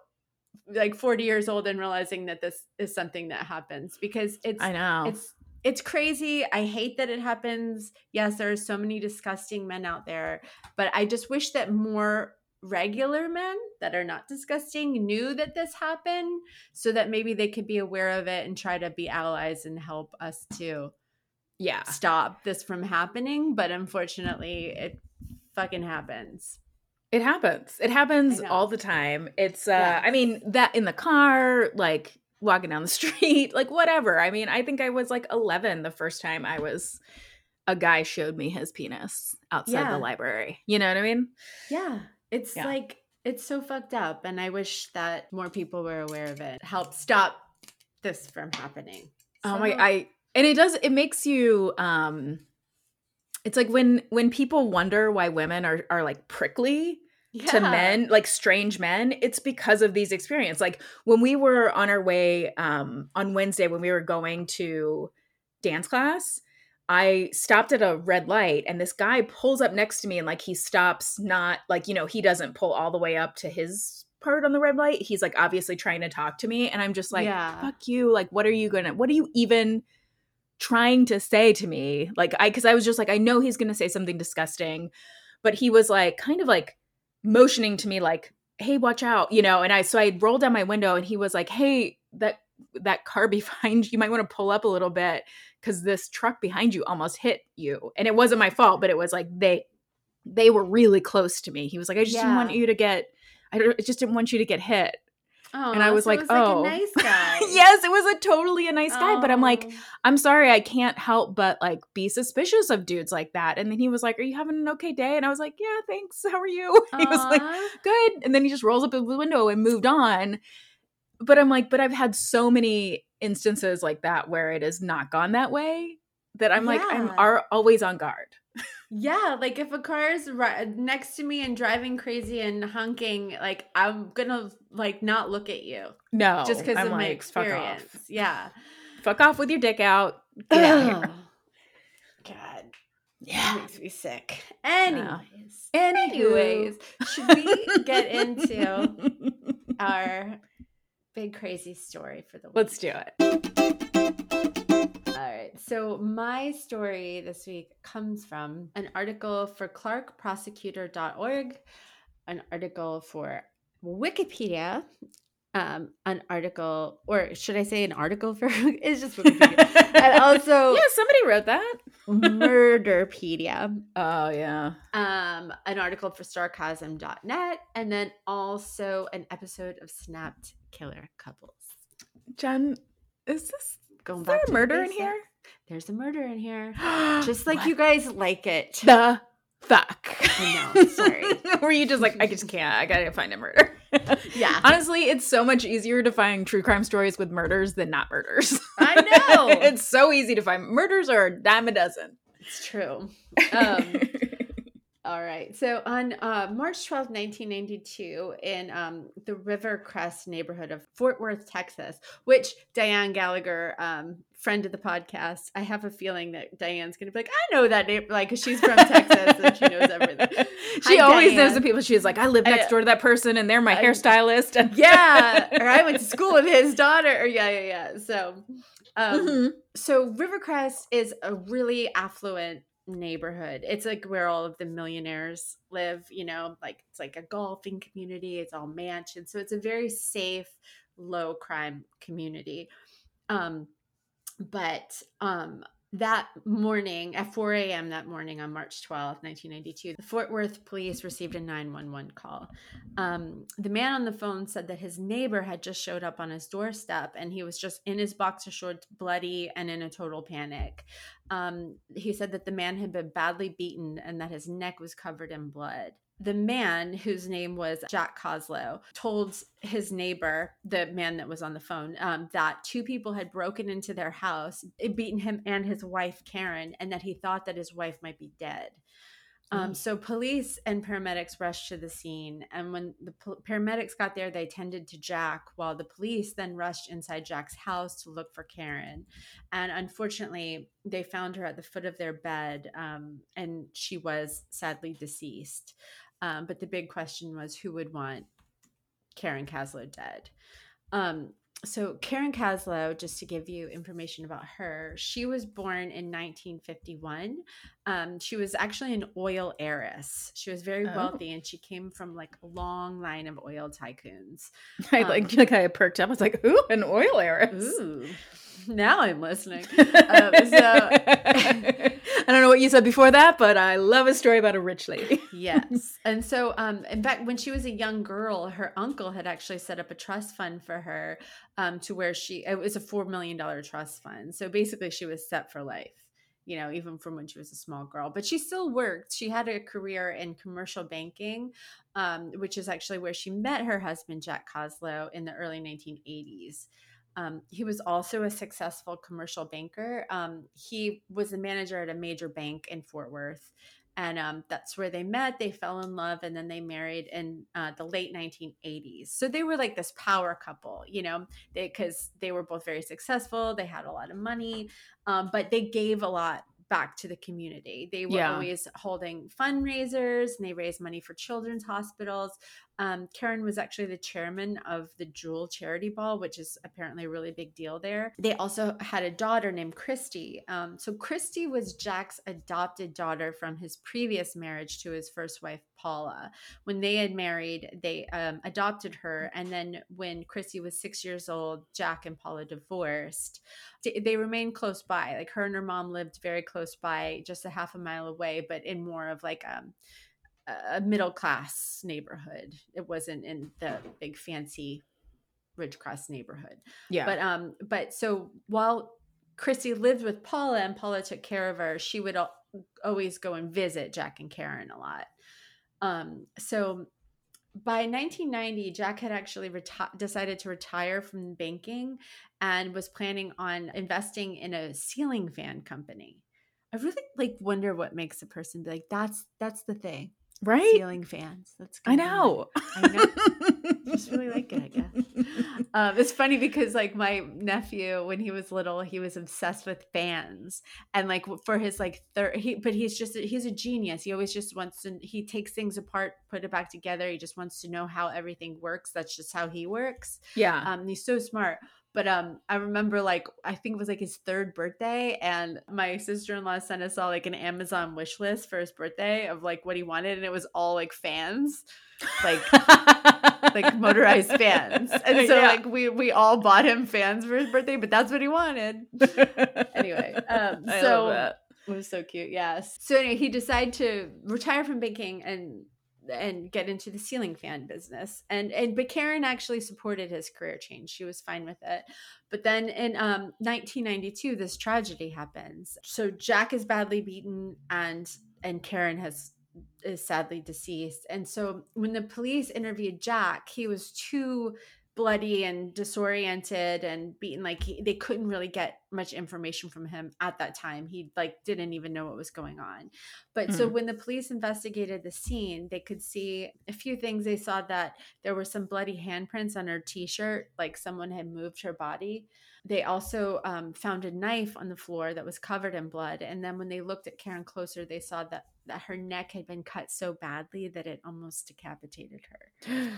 [SPEAKER 2] Like 40 years old and realizing that this is something that happens because it's
[SPEAKER 1] I know.
[SPEAKER 2] it's it's crazy. I hate that it happens. Yes, there are so many disgusting men out there, but I just wish that more regular men that are not disgusting knew that this happened so that maybe they could be aware of it and try to be allies and help us to
[SPEAKER 1] yeah.
[SPEAKER 2] stop this from happening, but unfortunately it fucking happens.
[SPEAKER 1] It happens. It happens all the time. It's uh
[SPEAKER 2] Yeah.
[SPEAKER 1] I mean that in the car, like walking down the street, like whatever. I mean, I think I was like 11 the first time I was a guy showed me his penis outside
[SPEAKER 2] Yeah.
[SPEAKER 1] the library. You know what I mean?
[SPEAKER 2] Yeah. It's
[SPEAKER 1] Yeah.
[SPEAKER 2] like it's so fucked up and I wish that more people were aware of it. Help stop this from happening.
[SPEAKER 1] Oh my
[SPEAKER 2] So-
[SPEAKER 1] I and it does it makes you um it's like when when people wonder why women are are like prickly to men like strange men it's because of these experiences like when we were on our way um on wednesday when we were going to dance class i stopped at a red light and this guy pulls up next to me and like he stops not like you know he doesn't pull all the way up to his part on the red light he's like obviously trying to talk to me and i'm just like
[SPEAKER 2] Yeah.
[SPEAKER 1] fuck you like what are you gonna what are you even trying to say to me like i because i was just like i know he's gonna say something disgusting but he was like kind of like motioning to me like hey watch out you know and i so i rolled down my window and he was like hey that that car behind you you might want to pull up a little bit because this truck behind you almost hit you and it wasn't my fault but it was like they they were really close to me. He was like i just didn't want you to get i don't, I just didn't want you to get hit
[SPEAKER 2] Oh,
[SPEAKER 1] and I was
[SPEAKER 2] so
[SPEAKER 1] like,
[SPEAKER 2] it
[SPEAKER 1] "Oh."
[SPEAKER 2] a nice guy.
[SPEAKER 1] yes it was a totally a nice guy but i'm like
[SPEAKER 2] Oh.
[SPEAKER 1] I'm sorry, I can't help but like be suspicious of dudes like that. And then he was like, Are you having an okay day? And I was like, Yeah, thanks. How are you? he was like, Good. And then he just rolls up the window and moved on. But I'm like, But I've had so many instances like that where it has not gone that way that I'm like, I'm are always on guard.
[SPEAKER 2] Yeah, like if a car is ri- next to me and driving crazy and honking, like I'm gonna like not look at you
[SPEAKER 1] No.
[SPEAKER 2] just because of my
[SPEAKER 1] like, fuck
[SPEAKER 2] experience.
[SPEAKER 1] off.
[SPEAKER 2] Yeah.
[SPEAKER 1] Fuck off with your dick out. Get out.
[SPEAKER 2] God,
[SPEAKER 1] Yeah.
[SPEAKER 2] makes me sick. Anyways, anyways, should we get into our big crazy story for the week?
[SPEAKER 1] Let's do it.
[SPEAKER 2] So my story this week comes from an article for clarkprosecutor.org, an article for Wikipedia, um, an article, or should I say an article for it's just Wikipedia. and also
[SPEAKER 1] yeah, somebody wrote that.
[SPEAKER 2] Murderpedia,
[SPEAKER 1] Oh yeah.
[SPEAKER 2] um, an article for sarcasm.net, and then also an episode of Snapped Killer Couples.
[SPEAKER 1] Jen, is this
[SPEAKER 2] Going
[SPEAKER 1] is there
[SPEAKER 2] back
[SPEAKER 1] a
[SPEAKER 2] to
[SPEAKER 1] murder in here?
[SPEAKER 2] There's a murder in here. Just like
[SPEAKER 1] What
[SPEAKER 2] you guys like it.
[SPEAKER 1] the fuck.
[SPEAKER 2] I know, sorry.
[SPEAKER 1] Were you just like, I just can't. I gotta find a murder.
[SPEAKER 2] Yeah.
[SPEAKER 1] Honestly, it's so much easier to find true crime stories with murders than not murders.
[SPEAKER 2] I know.
[SPEAKER 1] it's so easy to find. Murders are a dime a dozen.
[SPEAKER 2] It's true. Um, All right. So on uh, March 12, 1992, in um, the Rivercrest neighborhood of Fort Worth, Texas, which Diane Gallagher, um, friend of the podcast, I have a feeling that Diane's going to be like, I know that neighbor, like, 'cause she's from Texas and she knows everything.
[SPEAKER 1] she
[SPEAKER 2] Hi,
[SPEAKER 1] always knows the people. She's like, I live next
[SPEAKER 2] I-
[SPEAKER 1] door to that person, and they're my
[SPEAKER 2] I-
[SPEAKER 1] hairstylist.
[SPEAKER 2] Yeah. or I went to school with his daughter. Or yeah, yeah, yeah. So, um,
[SPEAKER 1] Mhm.
[SPEAKER 2] so Rivercrest is a really affluent neighborhood. It's like where all of the millionaires live, you know, like it's like a golfing community, it's all mansions. So it's a very safe, low crime community. Um but um that morning at 4 a.m. that morning on March 12, 1992, the Fort Worth police received a 911 call. Um, the man on the phone said that his neighbor had just showed up on his doorstep and he was just in his boxer shorts, bloody and in a total panic. Um, he said that the man had been badly beaten and that his neck was covered in blood. The man, whose name was Jack Koslow, told his neighbor, the man that was on the phone, um, that two people had broken into their house, beaten him and his wife, Karen, and that he thought that his wife might be dead. Um,
[SPEAKER 1] Mm.
[SPEAKER 2] so police and paramedics rushed to the scene, and when the pol- paramedics got there, they tended to Jack, while the police then rushed inside Jack's house to look for Karen. And unfortunately, they found her at the foot of their bed, um, and she was sadly deceased. Um, but the big question was, who would want Karen Koslow dead? Um, so Karen Koslow, just to give you information about her, she was born in 1951. Um, she was actually an oil heiress. She was very
[SPEAKER 1] Oh.
[SPEAKER 2] wealthy, and she came from like a long line of oil tycoons.
[SPEAKER 1] I
[SPEAKER 2] Um,
[SPEAKER 1] like like I perked up. I was like, "Ooh, an oil heiress."
[SPEAKER 2] Ooh, now I'm listening. Um, so-
[SPEAKER 1] I don't know what you said before that, but I love a story about a rich lady.
[SPEAKER 2] yes. And so, um, in fact, when she was a young girl, her uncle had actually set up a trust fund for her um, to where she, it was a $4 million trust fund. So basically, she was set for life, you know, even from when she was a small girl. But she still worked. She had a career in commercial banking, um, which is actually where she met her husband, Jack Koslow, in the early 1980s. Um, he was also a successful commercial banker. Um, he was the manager at a major bank in Fort Worth and um, that's where they met they fell in love and then they married in uh, the late 1980s so they were like this power couple you know they because they were both very successful they had a lot of money um, but they gave a lot back to the community they were
[SPEAKER 1] Yeah.
[SPEAKER 2] always holding fundraisers and they raised money for children's hospitals um, karen was actually the chairman of the jewel charity ball which is apparently a really big deal there. They also had a daughter named christy. Um, so christy was jack's adopted daughter from his previous marriage to his first wife paula. When they had married they um, adopted her and then when christy was six years old jack and paula divorced. They- remained close by. Like her and her mom lived very close by just a half a mile away but in more of like um, a middle class neighborhood. It wasn't in the big fancy ridgecrest neighborhood.
[SPEAKER 1] Yeah,
[SPEAKER 2] but um but so while christy lived with paula and paula took care of her she would al- always go and visit jack and karen a lot. Um so by 1990 jack had actually reti- decided to retire from banking and was planning on investing in a ceiling fan company. I really like wonder what makes a person be like that's that's the thing
[SPEAKER 1] right.
[SPEAKER 2] ceiling fans that's good.
[SPEAKER 1] I
[SPEAKER 2] gonna be my-
[SPEAKER 1] know.
[SPEAKER 2] I know. Just really like it, I guess. Um, it's funny because like my nephew, when he was little, he was obsessed with fans, and like for his like third, he but he's just he's a genius. He always just wants to. He takes things apart, put it back together. He just wants to know how everything works. That's just how he works.
[SPEAKER 1] yeah.
[SPEAKER 2] Um, he's so smart. But um, I remember like I think it was like his third birthday, and my sister in law sent us all like an Amazon wish list for his birthday of like what he wanted, and it was all like fans, like like motorized fans. And so
[SPEAKER 1] Yeah.
[SPEAKER 2] like we we all bought him fans for his birthday, but that's what he wanted. Anyway, um, so-. It was so cute. Yes. So anyway, he decided to retire from banking and and get into the ceiling fan business. And and but Karen actually supported his career change. She was fine with it. But then in um 1992 this tragedy happens. So Jack is badly beaten and and Karen has is sadly deceased. And so when the police interviewed Jack, he was too bloody and disoriented and beaten like he, they couldn't really get much information from him at that time. He like didn't even know what was going on. But so
[SPEAKER 1] Mhm.
[SPEAKER 2] when the police investigated the scene they could see a few things. They saw that there were some bloody handprints on her t-shirt like someone had moved her body. They also um, found a knife on the floor that was covered in blood. And then when they looked at karen closer they saw that that her neck had been cut so badly that it almost decapitated her.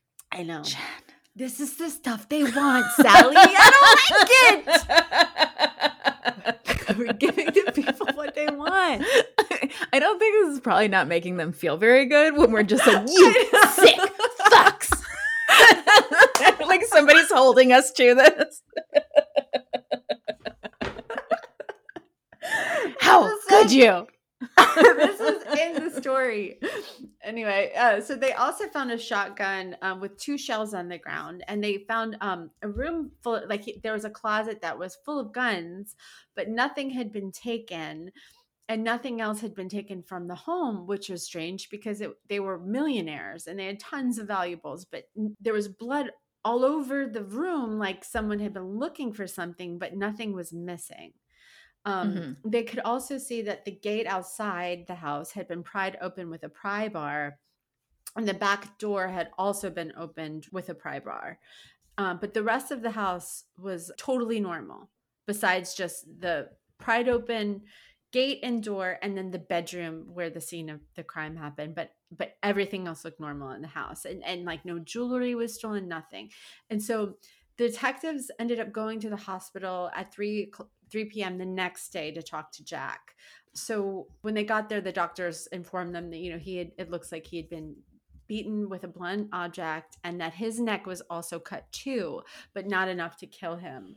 [SPEAKER 2] I know.
[SPEAKER 1] Jen.
[SPEAKER 2] This is the stuff they want, Sally. I don't like it. We're giving the people what they want.
[SPEAKER 1] I don't think this is probably not making them feel very good when we're just like, you sick fucks. like somebody's holding us to this. How could
[SPEAKER 2] is-
[SPEAKER 1] you?
[SPEAKER 2] this is in the story. Anyway, uh, so they also found a shotgun um, with two shells on the ground, and they found um, a room full. Like he- there was a closet that was full of guns, but nothing had been taken, and nothing else had been taken from the home, which was strange because it, they were millionaires and they had tons of valuables, but there was blood all over the room, like someone had been looking for something, but nothing was missing. Um,
[SPEAKER 1] Mhm.
[SPEAKER 2] They could also see that the gate outside the house had been pried open with a pry bar, and the back door had also been opened with a pry bar. Um, but the rest of the house was totally normal, besides just the pried open gate and door, and then the bedroom where the scene of the crime happened. But but everything else looked normal in the house, and and like no jewelry was stolen, nothing. And so the detectives ended up going to the hospital at 3 cl- 3 p.m. the next day to talk to Jack. So when they got there, the doctors informed them that you know he had it looks like he had been beaten with a blunt object and that his neck was also cut too, but not enough to kill him.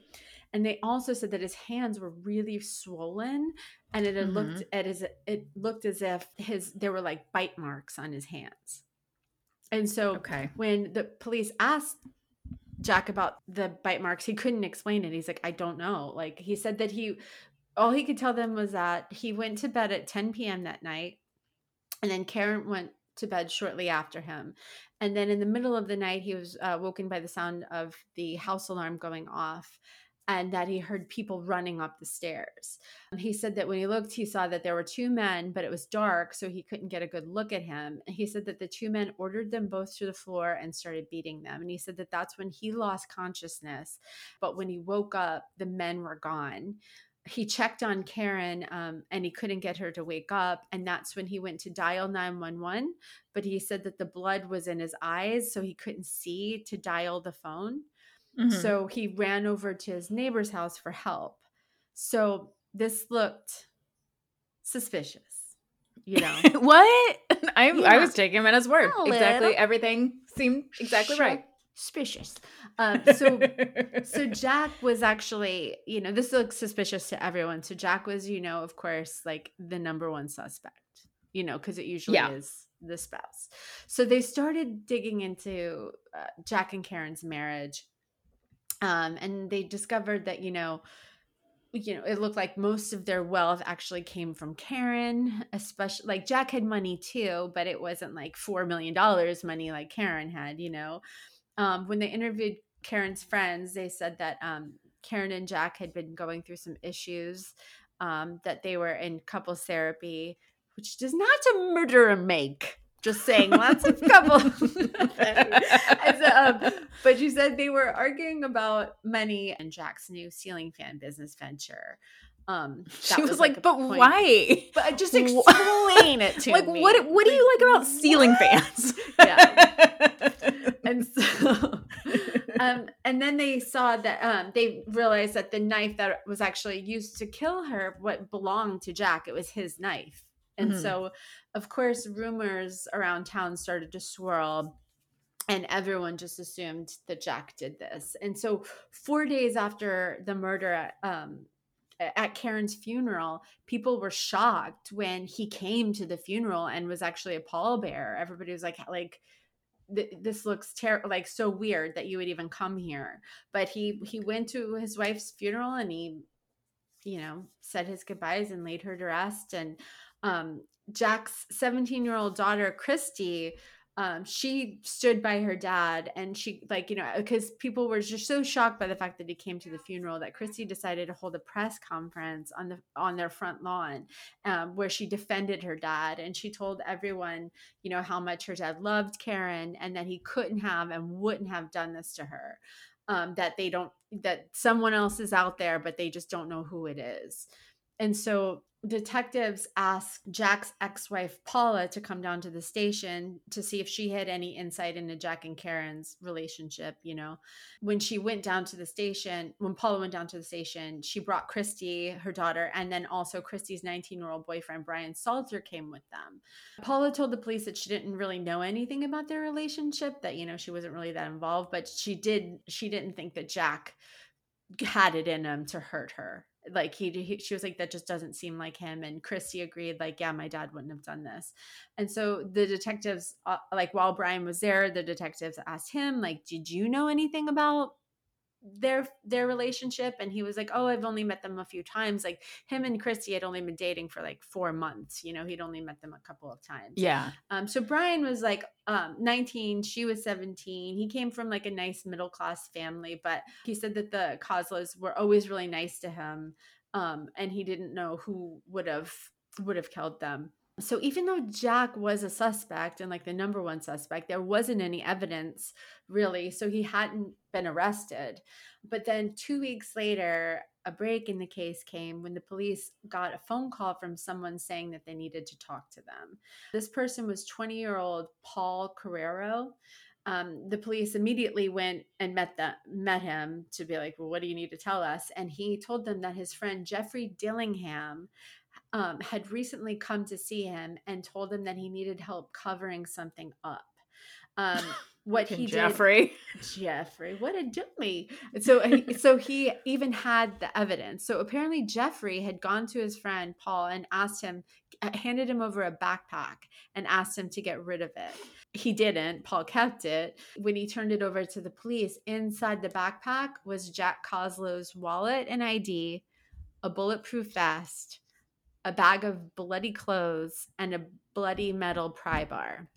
[SPEAKER 2] And they also said that his hands were really swollen and it had mm-hmm. looked at as it looked as if his there were like bite marks on his hands. And so
[SPEAKER 1] Okay.
[SPEAKER 2] when the police asked Jack about the bite marks, he couldn't explain it. He's like, I don't know. Like he said that he all he could tell them was that he went to bed at 10 p.m. that night, and then Karen went to bed shortly after him. And then in the middle of the night, he was uh, woken by the sound of the house alarm going off. And that he heard people running up the stairs. He said that when he looked, he saw that there were two men, but it was dark, so he couldn't get a good look at him. And he said that the two men ordered them both to the floor and started beating them. And he said that that's when he lost consciousness. But when he woke up, the men were gone he checked on Karen um, and he couldn't get her to wake up. And that's when he went to dial 911. But he said that the blood was in his eyes, so he couldn't see to dial the phone.
[SPEAKER 1] Mhm.
[SPEAKER 2] So he ran over to his neighbor's house for help. So this looked suspicious, you know.
[SPEAKER 1] what? I I was taking him at his word. Exactly. Everything seemed exactly right.
[SPEAKER 2] Suspicious. Um, so so Jack was actually, you know, this looks suspicious to everyone. So Jack was, you know, of course, like the number one suspect, you know, because it usually
[SPEAKER 1] Yeah.
[SPEAKER 2] is the spouse. So they started digging into uh, Jack and Karen's marriage, um, and they discovered that, you know, you know, it looked like most of their wealth actually came from Karen, especially like Jack had money too, but it wasn't like $4 million money like Karen had, you know. Um, when they interviewed Karen's friends, they said that um, Karen and Jack had been going through some issues, um, that they were in couples therapy, which does not a murderer make. Just saying, lots of couples. Um, but she said they were arguing about money and Jack's new ceiling fan business venture. Um,
[SPEAKER 1] she
[SPEAKER 2] that
[SPEAKER 1] was, like,
[SPEAKER 2] a
[SPEAKER 1] but
[SPEAKER 2] point-
[SPEAKER 1] why?
[SPEAKER 2] But just explain it to me
[SPEAKER 1] like
[SPEAKER 2] me.
[SPEAKER 1] what what do you like about ceiling fans?
[SPEAKER 2] Yeah. and so um and then they saw that um they realized that the knife that was actually used to kill her what belonged to jack it was his knife and
[SPEAKER 1] Mhm.
[SPEAKER 2] so of course rumors around town started to swirl and everyone just assumed that jack did this and so four days after the murder at, um at Karen's funeral, people were shocked when he came to the funeral and was actually a pallbearer. Everybody was like, like th- this looks terrible, like so weird that you would even come here. But he he went to his wife's funeral and he, you know, said his goodbyes and laid her to rest. And um, Jack's 17 year old daughter Christy um, she stood by her dad and she like you know because people were just so shocked by the fact that he came to the funeral that christy decided to hold a press conference on the on their front lawn um, where she defended her dad and she told everyone you know how much her dad loved karen and that he couldn't have and wouldn't have done this to her um, that they don't that someone else is out there but they just don't know who it is. And so detectives asked Jack's ex-wife Paula to come down to the station to see if she had any insight into Jack and Karen's relationship, you know. When she went down to the station, when Paula went down to the station, she brought Christy, her daughter, and then also Christy's 19-year-old boyfriend Brian Salter came with them. Paula told the police that she didn't really know anything about their relationship, that you know, she wasn't really that involved, but she did she didn't think that Jack had it in him to hurt her like he, he, she was like that just doesn't seem like him and christy agreed like yeah my dad wouldn't have done this. And so the detectives uh, like while brian was there the detectives asked him like did you know anything about their their relationship and he was like oh i've only met them a few times. Like him and christy had only been dating for like four months you know he'd only met them a couple of times.
[SPEAKER 1] Yeah.
[SPEAKER 2] um so brian was like um 19 she was 17 he came from like a nice middle class family but he said that the Koslows were always really nice to him um and he didn't know who would have would have killed them so even though Jack was a suspect and like the number one suspect, there wasn't any evidence really. So he hadn't been arrested. But then two weeks later, a break in the case came when the police got a phone call from someone saying that they needed to talk to them. This person was 20 year old Paul Carrero. Um, the police immediately went and met that met him to be like, well, what do you need to tell us? And he told them that his friend Jeffrey Dillingham um, had recently come to see him and told him that he needed help covering something up. Um, what he did,
[SPEAKER 1] Jeffrey.
[SPEAKER 2] Jeffrey, what a dummy! So, he, so he even had the evidence. So apparently, Jeffrey had gone to his friend Paul and asked him, uh, handed him over a backpack and asked him to get rid of it. He didn't. Paul kept it. When he turned it over to the police, inside the backpack was Jack Koslow's wallet and ID, a bulletproof vest, a bag of bloody clothes, and a bloody metal pry bar.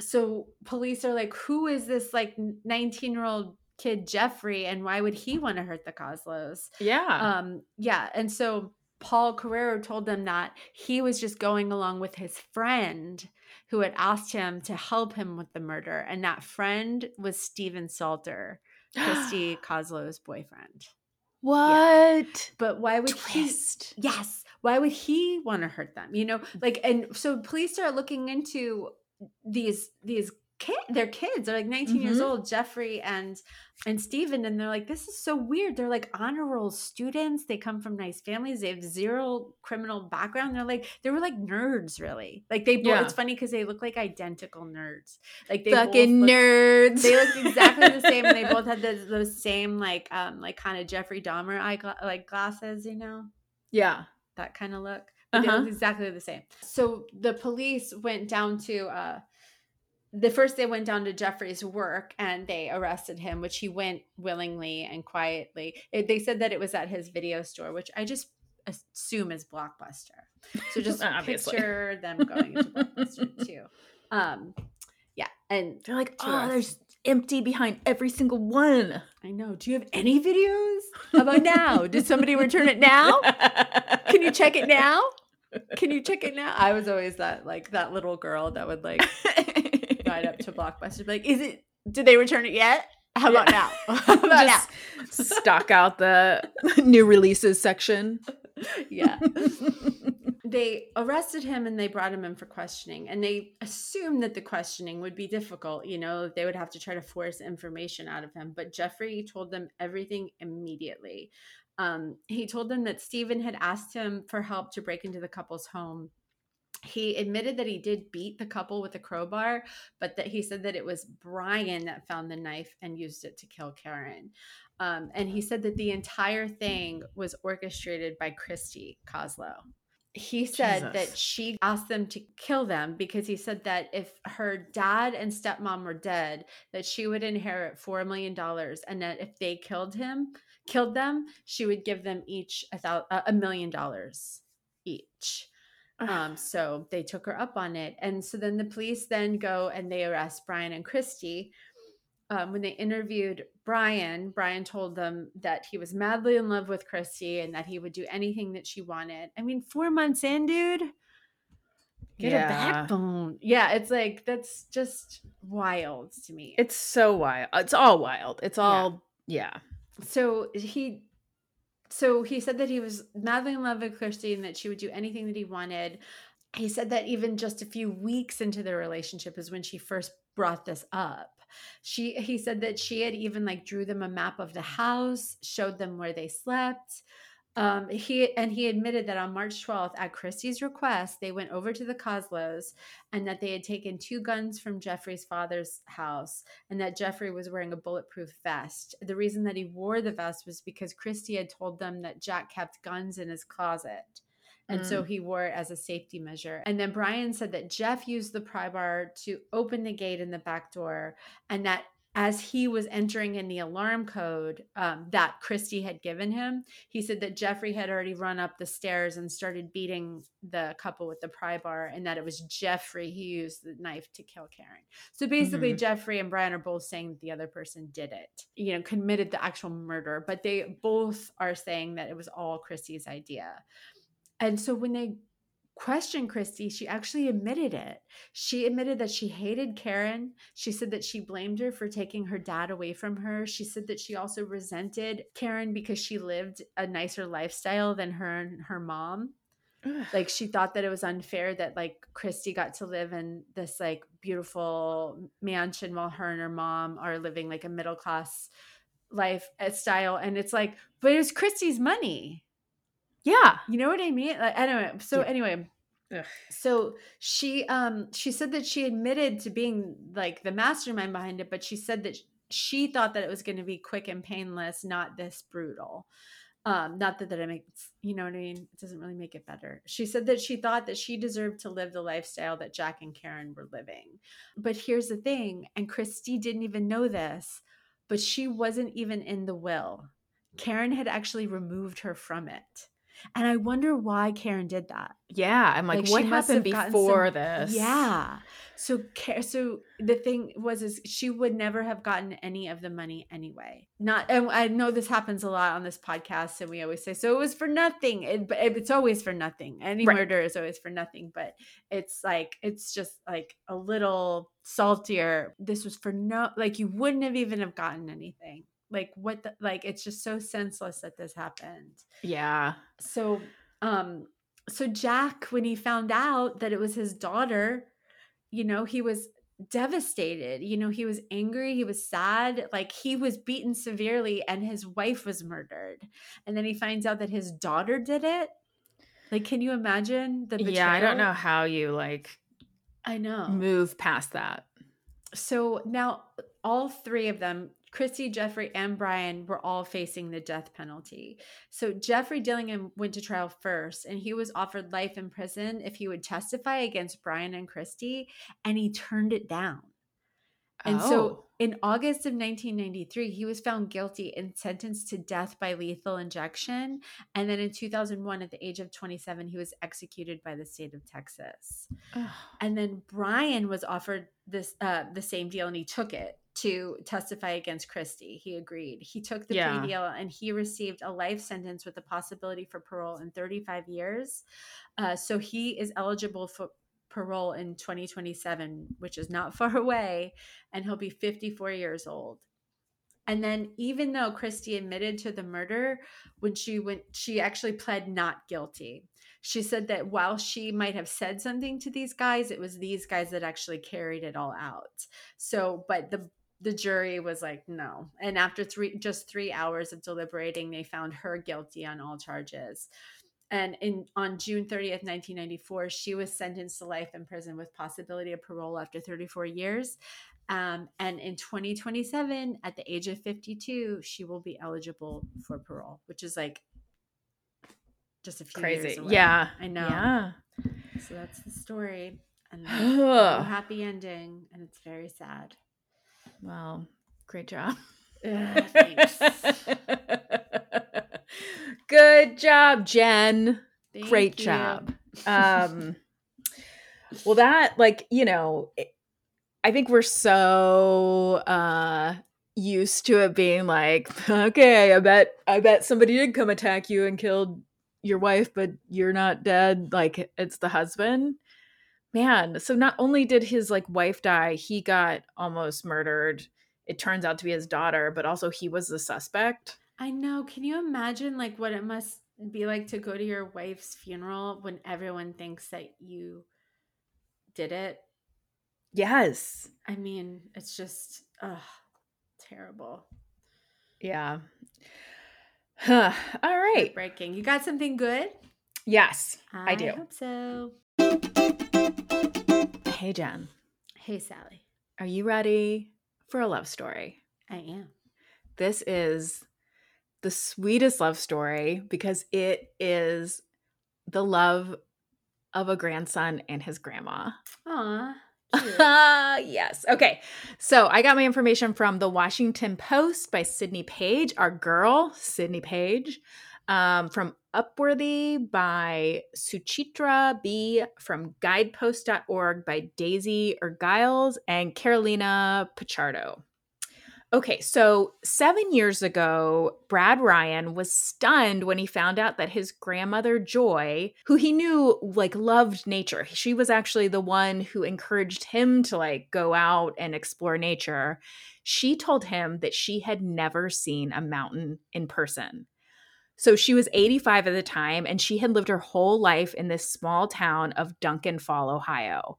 [SPEAKER 2] So police are like, who is this like 19 year old kid Jeffrey and why would he want to hurt the Koslows?
[SPEAKER 1] Yeah.
[SPEAKER 2] Um, yeah. And so Paul Carrero told them that he was just going along with his friend who had asked him to help him with the murder. And that friend was Steven Salter, Christy Koslow's boyfriend.
[SPEAKER 1] what?
[SPEAKER 2] But why would he
[SPEAKER 1] Twist.
[SPEAKER 2] Yes. Why would he want to hurt them? You know, like, and so police start looking into these these kid, their kids. They're like 19 years
[SPEAKER 1] Mhm.
[SPEAKER 2] old, Jeffrey and and Steven, and they're like, this is so weird. They're like honor roll students. They come from nice families. They have zero criminal background. They're like they were like nerds, really. Like they both.
[SPEAKER 1] Yeah.
[SPEAKER 2] It's funny because they look like identical nerds. Like they
[SPEAKER 1] Fucking
[SPEAKER 2] look-
[SPEAKER 1] nerds.
[SPEAKER 2] they looked exactly the same and they both had those, those same like um like kind of jeffrey dahmer eye gla- like glasses you know
[SPEAKER 1] yeah.
[SPEAKER 2] That kind of look but they
[SPEAKER 1] Uh-huh.
[SPEAKER 2] look exactly the same. So the police went down to uh the first they went down to jeffrey's work and they arrested him which he went willingly and quietly. It- they said that it was at his video store which i just assume is blockbuster. So just picture them going into blockbuster too. Um yeah and
[SPEAKER 1] They're like, oh, there's empty behind every single one.
[SPEAKER 2] I know. Do you have any videos? How about now? Did somebody return it now? Can you check it now? Can you check it now? I was always that like that little girl that would like ride up to Blockbuster, like, is it? Did they return it yet? How about
[SPEAKER 1] Yeah.
[SPEAKER 2] now? How about now?
[SPEAKER 1] Stock out the new releases section.
[SPEAKER 2] Yeah. They arrested him and they brought him in for questioning, and they assumed that the questioning would be difficult. You know, they would have to try to force information out of him. But Jeffrey told them everything immediately. Um, he told them that Stephen had asked him for help to break into the couple's home. He admitted that he did beat the couple with a crowbar, but that he said that it was Brian that found the knife and used it to kill Karen. Um, and he said that the entire thing was orchestrated by Christy Koslow. He said that she asked them to kill them because he said that if her dad and stepmom were dead, that she would inherit four million dollars, and that if they killed him, killed them, she would give them each a thou- a million dollars each. Um, so they took her up on it. And so then the police then go and they arrest Brian and Christy. Um, when they interviewed Brian, Brian told them that he was madly in love with Christy and that he would do anything that she wanted. I mean, four months in, dude, get a backbone. Yeah, it's like that's just wild to me.
[SPEAKER 1] It's so wild. It's all wild. It's
[SPEAKER 2] Yeah.
[SPEAKER 1] all yeah.
[SPEAKER 2] so he so he said that he was madly in love with Christy and that she would do anything that he wanted. He said that even just a few weeks into their relationship is when she first brought this up. She he said that she had even like drew them a map of the house, showed them where they slept. Um, he and he admitted that on March 12th, at Christie's request, they went over to the Koslows and that they had taken two guns from Jeffrey's father's house and that Jeffrey was wearing a bulletproof vest. The reason that he wore the vest was because Christie had told them that Jack kept guns in his closet. And so he wore it as a safety measure. And then Brian said that Jeff used the pry bar to open the gate in the back door, and that as he was entering in the alarm code um, that Christie had given him, he said that Jeffrey had already run up the stairs and started beating the couple with the pry bar, and that it was Jeffrey who used the knife to kill Karen. So basically,
[SPEAKER 1] Mhm.
[SPEAKER 2] Jeffrey and Brian are both saying that the other person did it, you know, committed the actual murder, but they both are saying that it was all Christie's idea. And so when they questioned Christy, she actually admitted it. She admitted that she hated Karen. She said that she blamed her for taking her dad away from her. She said that she also resented Karen because she lived a nicer lifestyle than her and her mom
[SPEAKER 1] Ugh.
[SPEAKER 2] like she thought that it was unfair that like Christy got to live in this like beautiful mansion while her and her mom are living like a middle class life uh, style and it's like but it was Christy's money
[SPEAKER 1] yeah.
[SPEAKER 2] you know what I mean? Like, anyway so
[SPEAKER 1] Yeah.
[SPEAKER 2] anyway
[SPEAKER 1] Ugh.
[SPEAKER 2] so she um she said that she admitted to being like the mastermind behind it but she said that she thought that it was going to be quick and painless not this brutal. Um not that that it makes you know what i mean? It doesn't really make it better. She said that she thought that she deserved to live the lifestyle that jack and karen were living. But here's the thing and christy didn't even know this but she wasn't even in the will. Karen had actually removed her from it and i wonder why karen did that
[SPEAKER 1] Yeah. I'm like,
[SPEAKER 2] Like,
[SPEAKER 1] what happened before
[SPEAKER 2] some-
[SPEAKER 1] this?
[SPEAKER 2] yeah. So so the thing was is she would never have gotten any of the money anyway. Not and I know this happens a lot on this podcast and we always say so it was for nothing. It, but it's always for nothing. Any
[SPEAKER 1] Right.
[SPEAKER 2] murder is always for nothing, but it's like it's just like a little saltier. This was for no like you wouldn't have even have gotten anything. Like what the like it's just so senseless that this happened
[SPEAKER 1] Yeah.
[SPEAKER 2] so um so jack when he found out that it was his daughter you know he was devastated you know he was angry he was sad like he was beaten severely and his wife was murdered and then he finds out that his daughter did it like can you imagine the betrayal?
[SPEAKER 1] Yeah. I don't know how you like
[SPEAKER 2] i know
[SPEAKER 1] move past that.
[SPEAKER 2] so now all three of them christy jeffrey and brian were all facing the death penalty so jeffrey dillingham went to trial first and he was offered life in prison if he would testify against brian and christy and he turned it down and
[SPEAKER 1] Oh.
[SPEAKER 2] so in August of 1993, he was found guilty and sentenced to death by lethal injection. And then in 2001, at the age of 27, he was executed by the state of Texas. And then Brian was offered this uh, the same deal, and he took it to testify against Christie. He agreed. He took the
[SPEAKER 1] Yeah.
[SPEAKER 2] plea deal, and he received a life sentence with the possibility for parole in 35 years. Uh, so he is eligible for parole in 2027, which is not far away, and he'll be 54 years old. And then, even though Christie admitted to the murder, when she went, she actually pled not guilty. She said that while she might have said something to these guys, it was these guys that actually carried it all out. So, but the the jury was like no. And after three just 3 hours of deliberating, they found her guilty on all charges. And in on June 30th, 1994, she was sentenced to life in prison with possibility of parole after 34 years. Um, and in 2027, at the age of 52, she will be eligible for parole, which is like just a few years
[SPEAKER 1] Crazy. Yeah.
[SPEAKER 2] I know.
[SPEAKER 1] Yeah.
[SPEAKER 2] So that's the story. And happy ending, and it's very sad.
[SPEAKER 1] Well, great job.
[SPEAKER 2] Thanks.
[SPEAKER 1] Good job, Jen.
[SPEAKER 2] Thank
[SPEAKER 1] Great
[SPEAKER 2] you.
[SPEAKER 1] job. Um, well, that like you know, it- I think we're so uh used to it being like, okay, I bet I bet somebody did come attack you and killed your wife, but you're not dead. Like it's the husband. Man, so not only did his like wife die, he got almost murdered. It turns out to be his daughter, but also he was the suspect.
[SPEAKER 2] I know. Can you imagine like what it must be like to go to your wife's funeral when everyone thinks that you did it?
[SPEAKER 1] Yes.
[SPEAKER 2] I mean, it's just ugh, terrible.
[SPEAKER 1] Yeah. Huh. All right.
[SPEAKER 2] Breaking. You got something good?
[SPEAKER 1] Yes, I do.
[SPEAKER 2] hope so.
[SPEAKER 1] Hey, Jen,
[SPEAKER 2] Hey, Sally.
[SPEAKER 1] are you ready for a love story?
[SPEAKER 2] I am.
[SPEAKER 1] This is the sweetest love story because it is the love of a grandson and his grandma.
[SPEAKER 2] Aw.
[SPEAKER 1] yes. Okay. So I got my information from the Washington Post by Sydney Page, our girl, Sydney Page. Um, from Upworthy by Suchitra B. From guidepost.org by Daisy Ergiles and Carolina Pichardo. Okay, so seven years ago, Brad Ryan was stunned when he found out that his grandmother, Joy, who he knew like loved nature, she was actually the one who encouraged him to like go out and explore nature. She told him that she had never seen a mountain in person. So she was 85 at the time, and she had lived her whole life in this small town of Duncan Fall, Ohio.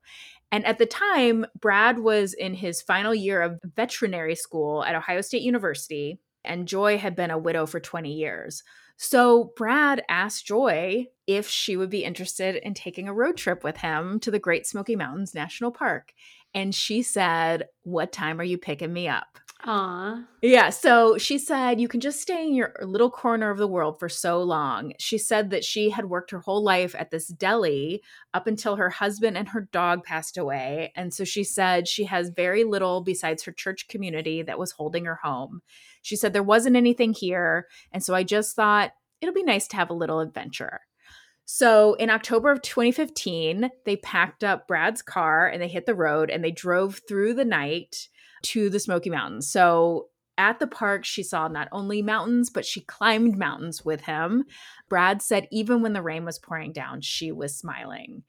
[SPEAKER 1] And at the time, Brad was in his final year of veterinary school at Ohio State University, and Joy had been a widow for 20 years. So Brad asked Joy if she would be interested in taking a road trip with him to the Great Smoky Mountains National Park. And she said, What time are you picking me up?
[SPEAKER 2] Aw.
[SPEAKER 1] Yeah, so she said you can just stay in your little corner of the world for so long. She said that she had worked her whole life at this deli up until her husband and her dog passed away. And so she said she has very little besides her church community that was holding her home. She said there wasn't anything here. And so I just thought it'll be nice to have a little adventure. So in October of 2015, they packed up Brad's car and they hit the road and they drove through the night to the Smoky Mountains. So at the park, she saw not only mountains, but she climbed mountains with him. Brad said even when the rain was pouring down, she was smiling.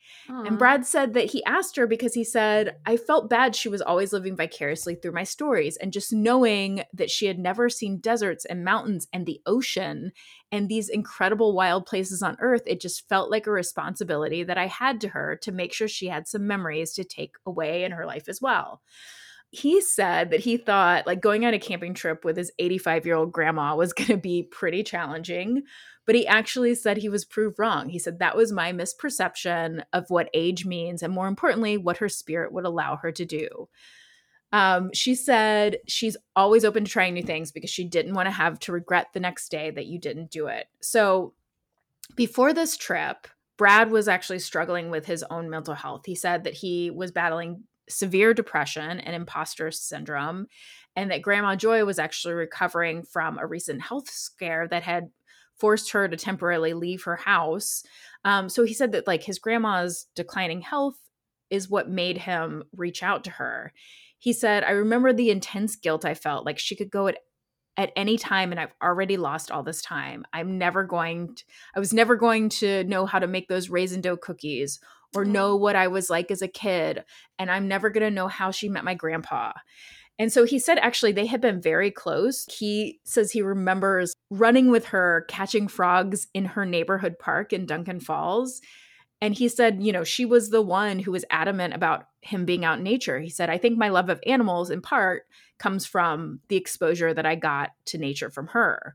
[SPEAKER 1] And Brad said that he asked her because he said, I felt bad she was always living vicariously through my stories. And just knowing that she had never seen deserts and mountains and the ocean and these incredible wild places on earth, it just felt like a responsibility that I had to her to make sure she had some memories to take away in her life as well he said that he thought like going on a camping trip with his 85 year old grandma was going to be pretty challenging but he actually said he was proved wrong. He said that was my misperception of what age means and more importantly what her spirit would allow her to do. Um, she said she's always open to trying new things because she didn't want to have to regret the next day that you didn't do it. So before this trip brad was actually struggling with his own mental health. He said that he was battling severe depression and imposter syndrome, and that Grandma Joy was actually recovering from a recent health scare that had forced her to temporarily leave her house. Um, so he said that like his grandma's declining health is what made him reach out to her. He said, I remember the intense guilt I felt like she could go at at any time and I've already lost all this time. I'm never going to, I was never going to know how to make those raisin dough cookies or mm-hmm. know what I was like as a kid and I'm never going to know how she met my grandpa. And so he said actually they had been very close. He says he remembers running with her catching frogs in her neighborhood park in Duncan Falls. And he said, you know, she was the one who was adamant about him being out in nature. He said, I think my love of animals in part comes from the exposure that I got to nature from her.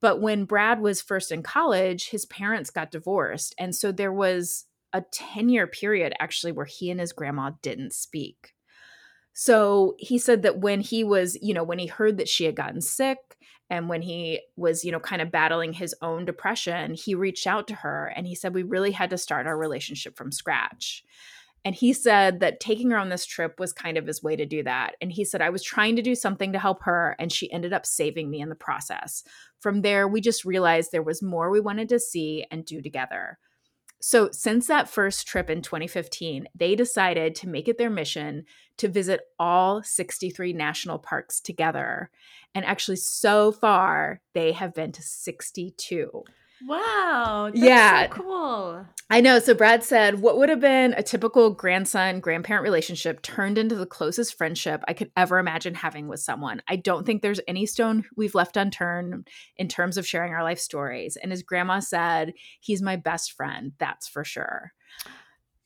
[SPEAKER 1] But when Brad was first in college, his parents got divorced. And so there was a 10 year period actually where he and his grandma didn't speak. So he said that when he was, you know, when he heard that she had gotten sick and when he was, you know, kind of battling his own depression, he reached out to her and he said, We really had to start our relationship from scratch. And he said that taking her on this trip was kind of his way to do that. And he said, I was trying to do something to help her, and she ended up saving me in the process. From there, we just realized there was more we wanted to see and do together. So, since that first trip in 2015, they decided to make it their mission to visit all 63 national parks together. And actually, so far, they have been to 62.
[SPEAKER 2] Wow. That's
[SPEAKER 1] Yeah.
[SPEAKER 2] So cool.
[SPEAKER 1] I know. So Brad said, what would have been a typical grandson grandparent relationship turned into the closest friendship I could ever imagine having with someone. I don't think there's any stone we've left unturned in terms of sharing our life stories. And his grandma said, he's my best friend. That's for sure.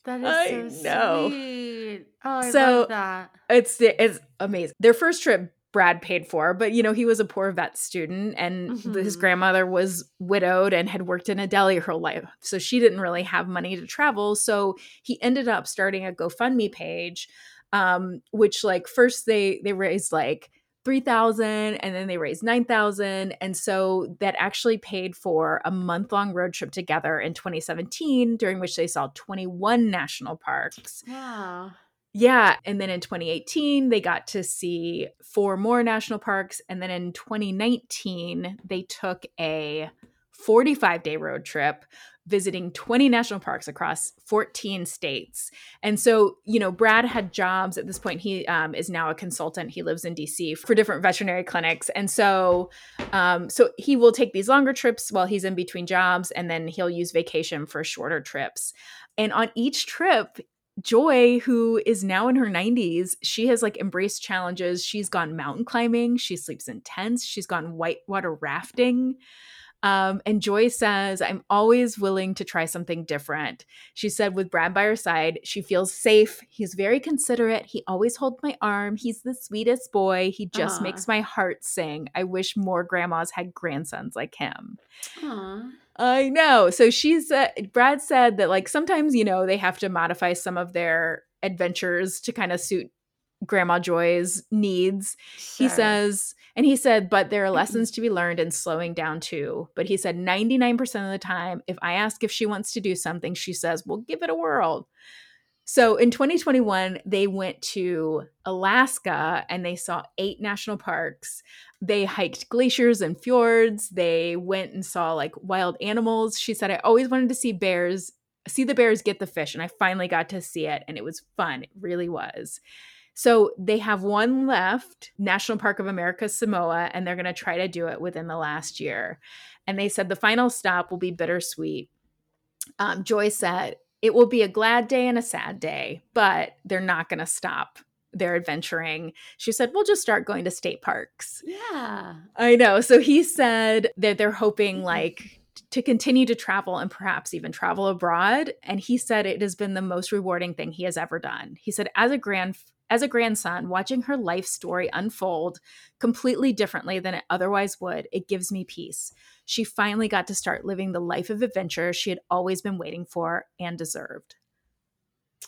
[SPEAKER 2] That is
[SPEAKER 1] I
[SPEAKER 2] so
[SPEAKER 1] know.
[SPEAKER 2] sweet. Oh, I
[SPEAKER 1] So-
[SPEAKER 2] love that.
[SPEAKER 1] It's it's amazing. Their first trip Brad paid for, but you know, he was a poor vet student and his
[SPEAKER 2] Mhm.
[SPEAKER 1] grandmother was widowed and had worked in a deli her life. So she didn't really have money to travel. So he ended up starting a GoFundMe page, um, which like first they they raised like 3000 and then they raised 9000 and so that actually paid for a month-long road trip together in 2017 during which they saw 21 national parks
[SPEAKER 2] Wow.
[SPEAKER 1] Yeah. And then in 2018, they got to see four more national parks. And then in 2019, they took a 45 day road trip visiting 20 national parks across 14 states. And so, you know, Brad had jobs at this point. He um, is now a consultant. He lives in DC for different veterinary clinics. And so, um, so he will take these longer trips while he's in between jobs, and then he'll use vacation for shorter trips. And on each trip, Joy, who is now in her 90s, she has like embraced challenges. She's gone mountain climbing, she sleeps in tents, she's gone whitewater rafting. Um, and Joy says, I'm always willing to try something different. She said, with Brad by her side, she feels safe. He's very considerate. He always holds my arm. He's the sweetest boy. He just
[SPEAKER 2] Aw.
[SPEAKER 1] makes my heart sing. I wish more grandmas had grandsons like him.
[SPEAKER 2] Aw.
[SPEAKER 1] I know. So she's uh, Brad said that like sometimes you know they have to modify some of their adventures to kind of suit Grandma Joy's needs. He says, and he said, but there are lessons to be learned in slowing down too. But he said 99% of the time, if I ask if she wants to do something, she says, well, give it a whirl. So in 2021, they went to Alaska and they saw eight national parks. They hiked glaciers and fjords. They went and saw like wild animals. She said, I always wanted to see bears, see the bears get the fish. And I finally got to see it. And it was fun. It really was. So they have one left, National Park of American Samoa, and they're going to try to do it within the last year. And they said the final stop will be bittersweet. Um, Joy said, it will be a glad day and a sad day, but they're not going to stop their adventuring. She said, we'll just start going to state parks.
[SPEAKER 2] Yeah.
[SPEAKER 1] I know. So he said that they're hoping like to continue to travel and perhaps even travel abroad. And he said it has been the most rewarding thing he has ever done. He said, as a grand as a grandson, watching her life story unfold completely differently than it otherwise would, it gives me peace. She finally got to start living the life of adventure she had always been waiting for and deserved.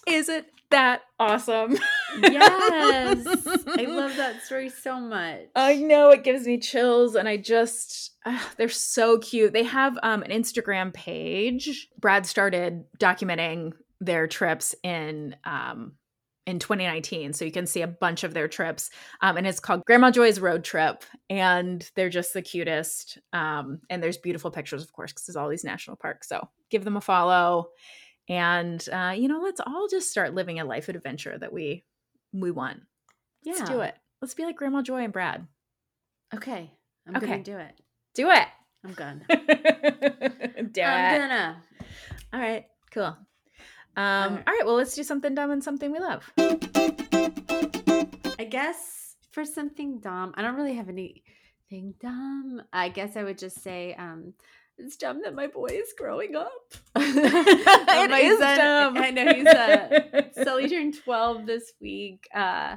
[SPEAKER 1] Isn't that awesome?
[SPEAKER 2] Yes. I love that story so much.
[SPEAKER 1] I know it gives me chills, and I just ah, they're so cute. They have um, an Instagram page. Brad started documenting their trips in um, in 2019, so you can see a bunch of their trips, um, and it's called Grandma Joy's Road Trip, and they're just the cutest. Um, and there's beautiful pictures, of course, because there's all these national parks. So give them a follow, and uh, you know, let's all just start living a life of adventure that we we want. Let's do it. Let's be like Grandma Joy and Brad.
[SPEAKER 2] Okay. I'm
[SPEAKER 1] Okay.
[SPEAKER 2] gonna do it.
[SPEAKER 1] Do it.
[SPEAKER 2] I'm gonna.
[SPEAKER 1] do
[SPEAKER 2] I'm
[SPEAKER 1] it.
[SPEAKER 2] gonna.
[SPEAKER 1] All right. Cool. Um,
[SPEAKER 2] right.
[SPEAKER 1] all right. Well, let's do something dumb and something we love.
[SPEAKER 2] I guess for something dumb, I don't really have anything dumb. I guess I would just say, um, it's dumb that my boy is growing up.
[SPEAKER 1] It is
[SPEAKER 2] son-
[SPEAKER 1] dumb.
[SPEAKER 2] I know he's uh, Sully turned 12 this week. Uh,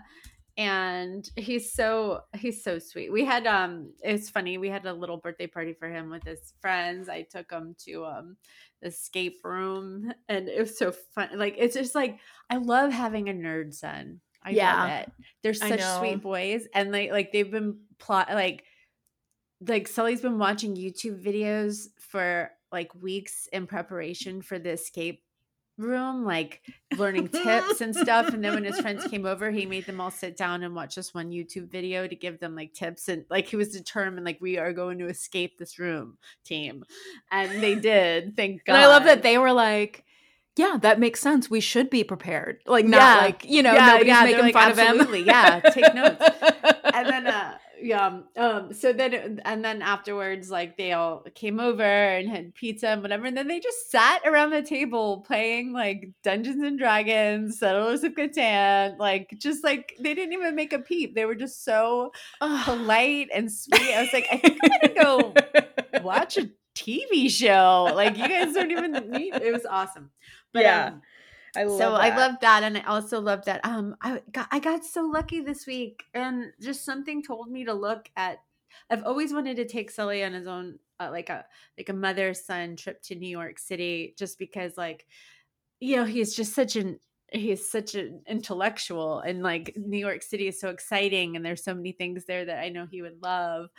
[SPEAKER 2] and he's so he's so sweet. We had um it's funny, we had a little birthday party for him with his friends. I took him to um the escape room and it was so fun. Like it's just like I love having a nerd son. I
[SPEAKER 1] Yeah.
[SPEAKER 2] love it. They're such sweet boys. And like like they've been plot like like Sully's been watching YouTube videos for like weeks in preparation for the escape room, like learning tips and stuff. And then when his friends came over, he made them all sit down and watch this one YouTube video to give them like tips. And like he was determined, like, we are going to escape this room, team. And they did. Thank God.
[SPEAKER 1] And I love that they were like, yeah, that makes sense. We should be prepared. Like, not
[SPEAKER 2] Yeah.
[SPEAKER 1] like, you know,
[SPEAKER 2] Yeah,
[SPEAKER 1] nobody's
[SPEAKER 2] yeah,
[SPEAKER 1] making
[SPEAKER 2] like,
[SPEAKER 1] fun of him.
[SPEAKER 2] "Absolutely, yeah, take notes." and then uh yeah um so then and then afterwards like they all came over and had pizza and whatever and then they just sat around the table playing like dungeons and dragons settlers of catan like just like they didn't even make a peep. They were just so polite and sweet. I was like i think i'm gonna go watch a tv show. Like you guys don't even need it was awesome. But
[SPEAKER 1] Yeah.
[SPEAKER 2] um,
[SPEAKER 1] I love
[SPEAKER 2] so I love that, and I also love that. Um, I got I got so lucky this week, and just something told me to look at. I've always wanted to take Sully on his own, uh, like a like a mother son trip to New York City, just because like, you know, he's just such an he's such an intellectual, and like New York City is so exciting, and there's so many things there that I know he would love.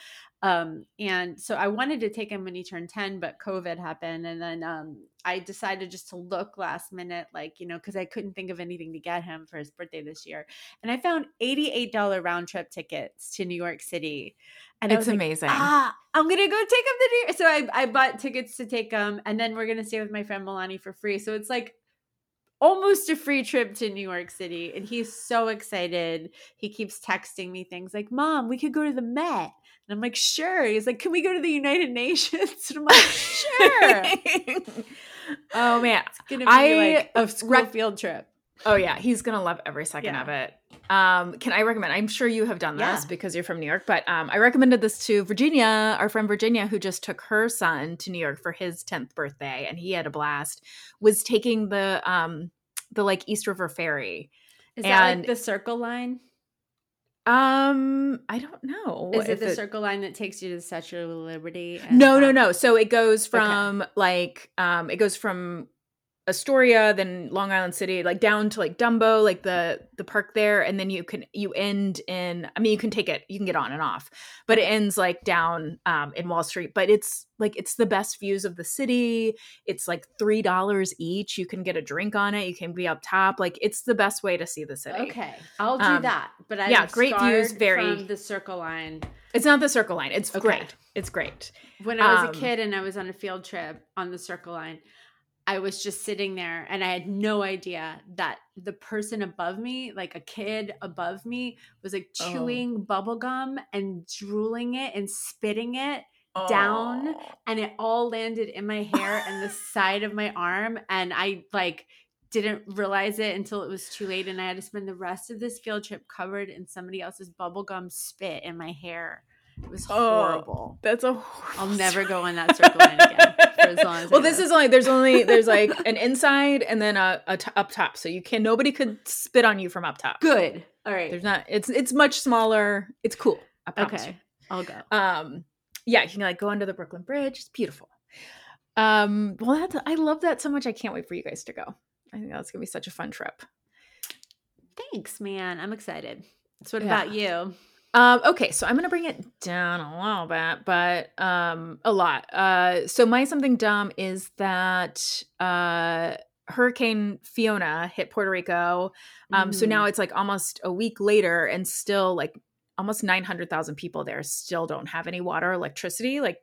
[SPEAKER 2] Um, and so I wanted to take him when he turned 10, but COVID happened. And then um, I decided just to look last minute, like, you know, because I couldn't think of anything to get him for his birthday this year. And I found $88 round trip tickets to New York City. And
[SPEAKER 1] It's
[SPEAKER 2] was like,
[SPEAKER 1] amazing.
[SPEAKER 2] ah, I'm gonna go take him to New York. So I, I bought tickets to take him, and then we're gonna stay with my friend Milani for free. So it's like almost a free trip to New York City, and he's so excited. He keeps texting me things like, "Mom, we could go to the Met," and I'm like, "Sure." He's like, "Can we go to the United Nations?" And I'm like, "Sure."
[SPEAKER 1] oh man.
[SPEAKER 2] It's gonna be
[SPEAKER 1] I
[SPEAKER 2] like a school
[SPEAKER 1] rec-
[SPEAKER 2] field trip.
[SPEAKER 1] Oh yeah, he's gonna love every second
[SPEAKER 2] Yeah.
[SPEAKER 1] of it. Um, can I recommend? I'm sure you have done this
[SPEAKER 2] Yeah.
[SPEAKER 1] because you're from New York, but um, I recommended this to Virginia, our friend Virginia, who just took her son to New York for his 10th birthday, and he had a blast. Was taking the um, the like East River Ferry.
[SPEAKER 2] Is that
[SPEAKER 1] And-
[SPEAKER 2] like the Circle Line?
[SPEAKER 1] Um, I don't know.
[SPEAKER 2] Is it the Circle Line that takes you to the Statue of Liberty? and
[SPEAKER 1] No, no, no. So it goes
[SPEAKER 2] Okay.
[SPEAKER 1] from like um it goes from Astoria, then Long Island City, like down to like Dumbo, like the the park there, and then you can you end in I mean you can take it, you can get on and off. But it ends like down um in Wall Street. But it's like it's the best views of the city. It's like three dollars each. You can get a drink on it, you can be up top. Like it's the best way to see the city.
[SPEAKER 2] Okay, I'll do
[SPEAKER 1] Um,
[SPEAKER 2] that. But I
[SPEAKER 1] yeah, great views, very-
[SPEAKER 2] from the Circle Line.
[SPEAKER 1] It's not the circle line. It's
[SPEAKER 2] Okay.
[SPEAKER 1] great. It's great.
[SPEAKER 2] When I was
[SPEAKER 1] Um,
[SPEAKER 2] a kid and I was on a field trip on the Circle Line, I was just sitting there and I had no idea that the person above me, like a kid above me, was like
[SPEAKER 1] Oh.
[SPEAKER 2] chewing bubble gum and drooling it and spitting it. Down.
[SPEAKER 1] Oh.
[SPEAKER 2] And it all landed in my hair and the side of my arm. And I like didn't realize it until it was too late. And I had to spend the rest of this field trip covered in somebody else's bubblegum spit in my hair. It was
[SPEAKER 1] Oh.
[SPEAKER 2] horrible.
[SPEAKER 1] That's a.
[SPEAKER 2] I'll never go on that circle line again for as long as I
[SPEAKER 1] well, this
[SPEAKER 2] live.
[SPEAKER 1] is only there's only there's like an inside and then a, a t- up top, so you can nobody could spit on you from up top.
[SPEAKER 2] good. All right.
[SPEAKER 1] There's not. It's it's much smaller. It's cool. I
[SPEAKER 2] okay. I'll go.
[SPEAKER 1] Um, yeah, you can like go under the Brooklyn Bridge. It's beautiful. Um, well, that's I love that so much. I can't wait for you guys to go. I think that's gonna be such a fun trip.
[SPEAKER 2] Thanks, man. I'm excited. So what
[SPEAKER 1] Yeah.
[SPEAKER 2] about you?
[SPEAKER 1] Um, okay, so I'm gonna bring it down a little bit, but um a lot. Uh so my something dumb is that uh Hurricane Fiona hit Puerto Rico. Um so
[SPEAKER 2] Mm.
[SPEAKER 1] now it's like almost a week later and still like almost 900,000 people there still don't have any water, or electricity. Like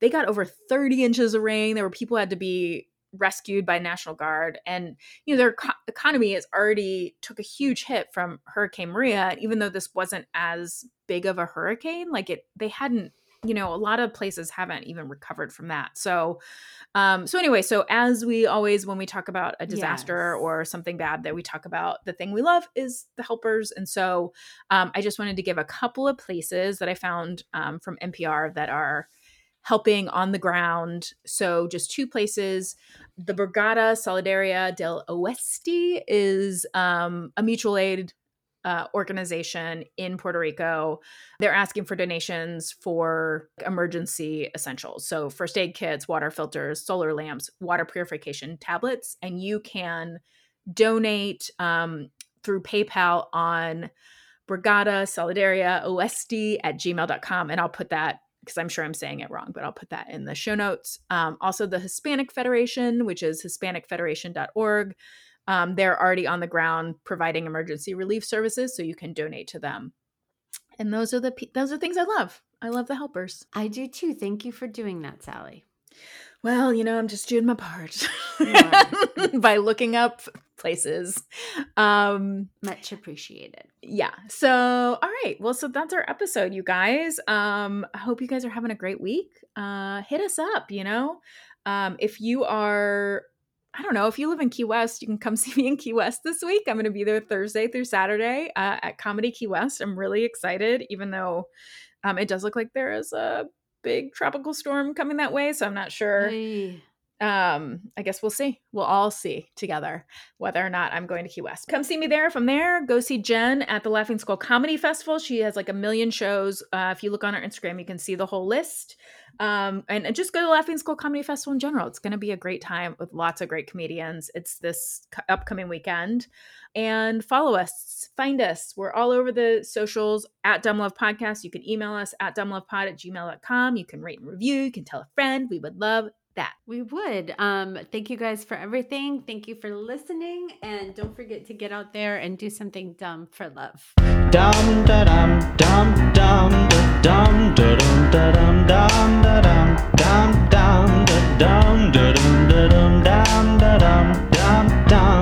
[SPEAKER 1] they got over 30 inches of rain. There were people had to be rescued by National Guard and you know their co- economy has already took a huge hit from hurricane maria even though this wasn't as big of a hurricane like it they hadn't you know a lot of places haven't even recovered from that so um so anyway so as we always when we talk about a disaster
[SPEAKER 2] Yes.
[SPEAKER 1] or something bad that we talk about the thing we love is the helpers and so um i just wanted to give a couple of places that i found um, from npr that are helping on the ground so just two places the Brigada Solidaria del Oeste is um, a mutual aid uh, organization in Puerto Rico. They're asking for donations for emergency essentials. So, first aid kits, water filters, solar lamps, water purification tablets. And you can donate um, through PayPal on Brigada Solidaria Oeste at gmail.com. And I'll put that because I'm sure I'm saying it wrong, but I'll put that in the show notes. Um, also, the Hispanic Federation, which is HispanicFederation.org. Um, they're already on the ground providing emergency relief services, so you can donate to them. And those are the those are things I love. I love the helpers.
[SPEAKER 2] I do too. Thank you for doing that, Sally.
[SPEAKER 1] Well, you know, I'm just doing my part by looking up places. Um,
[SPEAKER 2] Much appreciated.
[SPEAKER 1] Yeah. So, all right. Well, so that's our episode, you guys. Um, I hope you guys are having a great week. Uh, hit us up, you know. Um, if you are I don't know, if you live in Key West, you can come see me in Key West this week. I'm going to be there Thursday through Saturday uh, at Comedy Key West. I'm really excited, even though um, it does look like there is a big tropical storm coming that way. So I'm not sure.
[SPEAKER 2] Hey.
[SPEAKER 1] Um, I guess we'll see. We'll all see together whether or not I'm going to Key West. Come see me there. From there, go see Jen at the Laughing Skull Comedy Festival. She has like a million shows. Uh, if you look on her Instagram, you can see the whole list. Um, and, and just go to Laughing Skull Comedy Festival in general. It's going to be a great time with lots of great comedians. It's this upcoming weekend. And follow us, find us. We're all over the socials at Dumb Love Podcast. You can email us at dumblovepod at gmail.com. You can rate and review. You can tell a friend. We would love that.
[SPEAKER 2] We would. Um, thank you guys for everything. Thank you for listening. And don't forget to get out there and do something dumb for love.
[SPEAKER 3] Dum da dum dum dum dum dum dum dum dum dum dum dum dum dum dum dum dum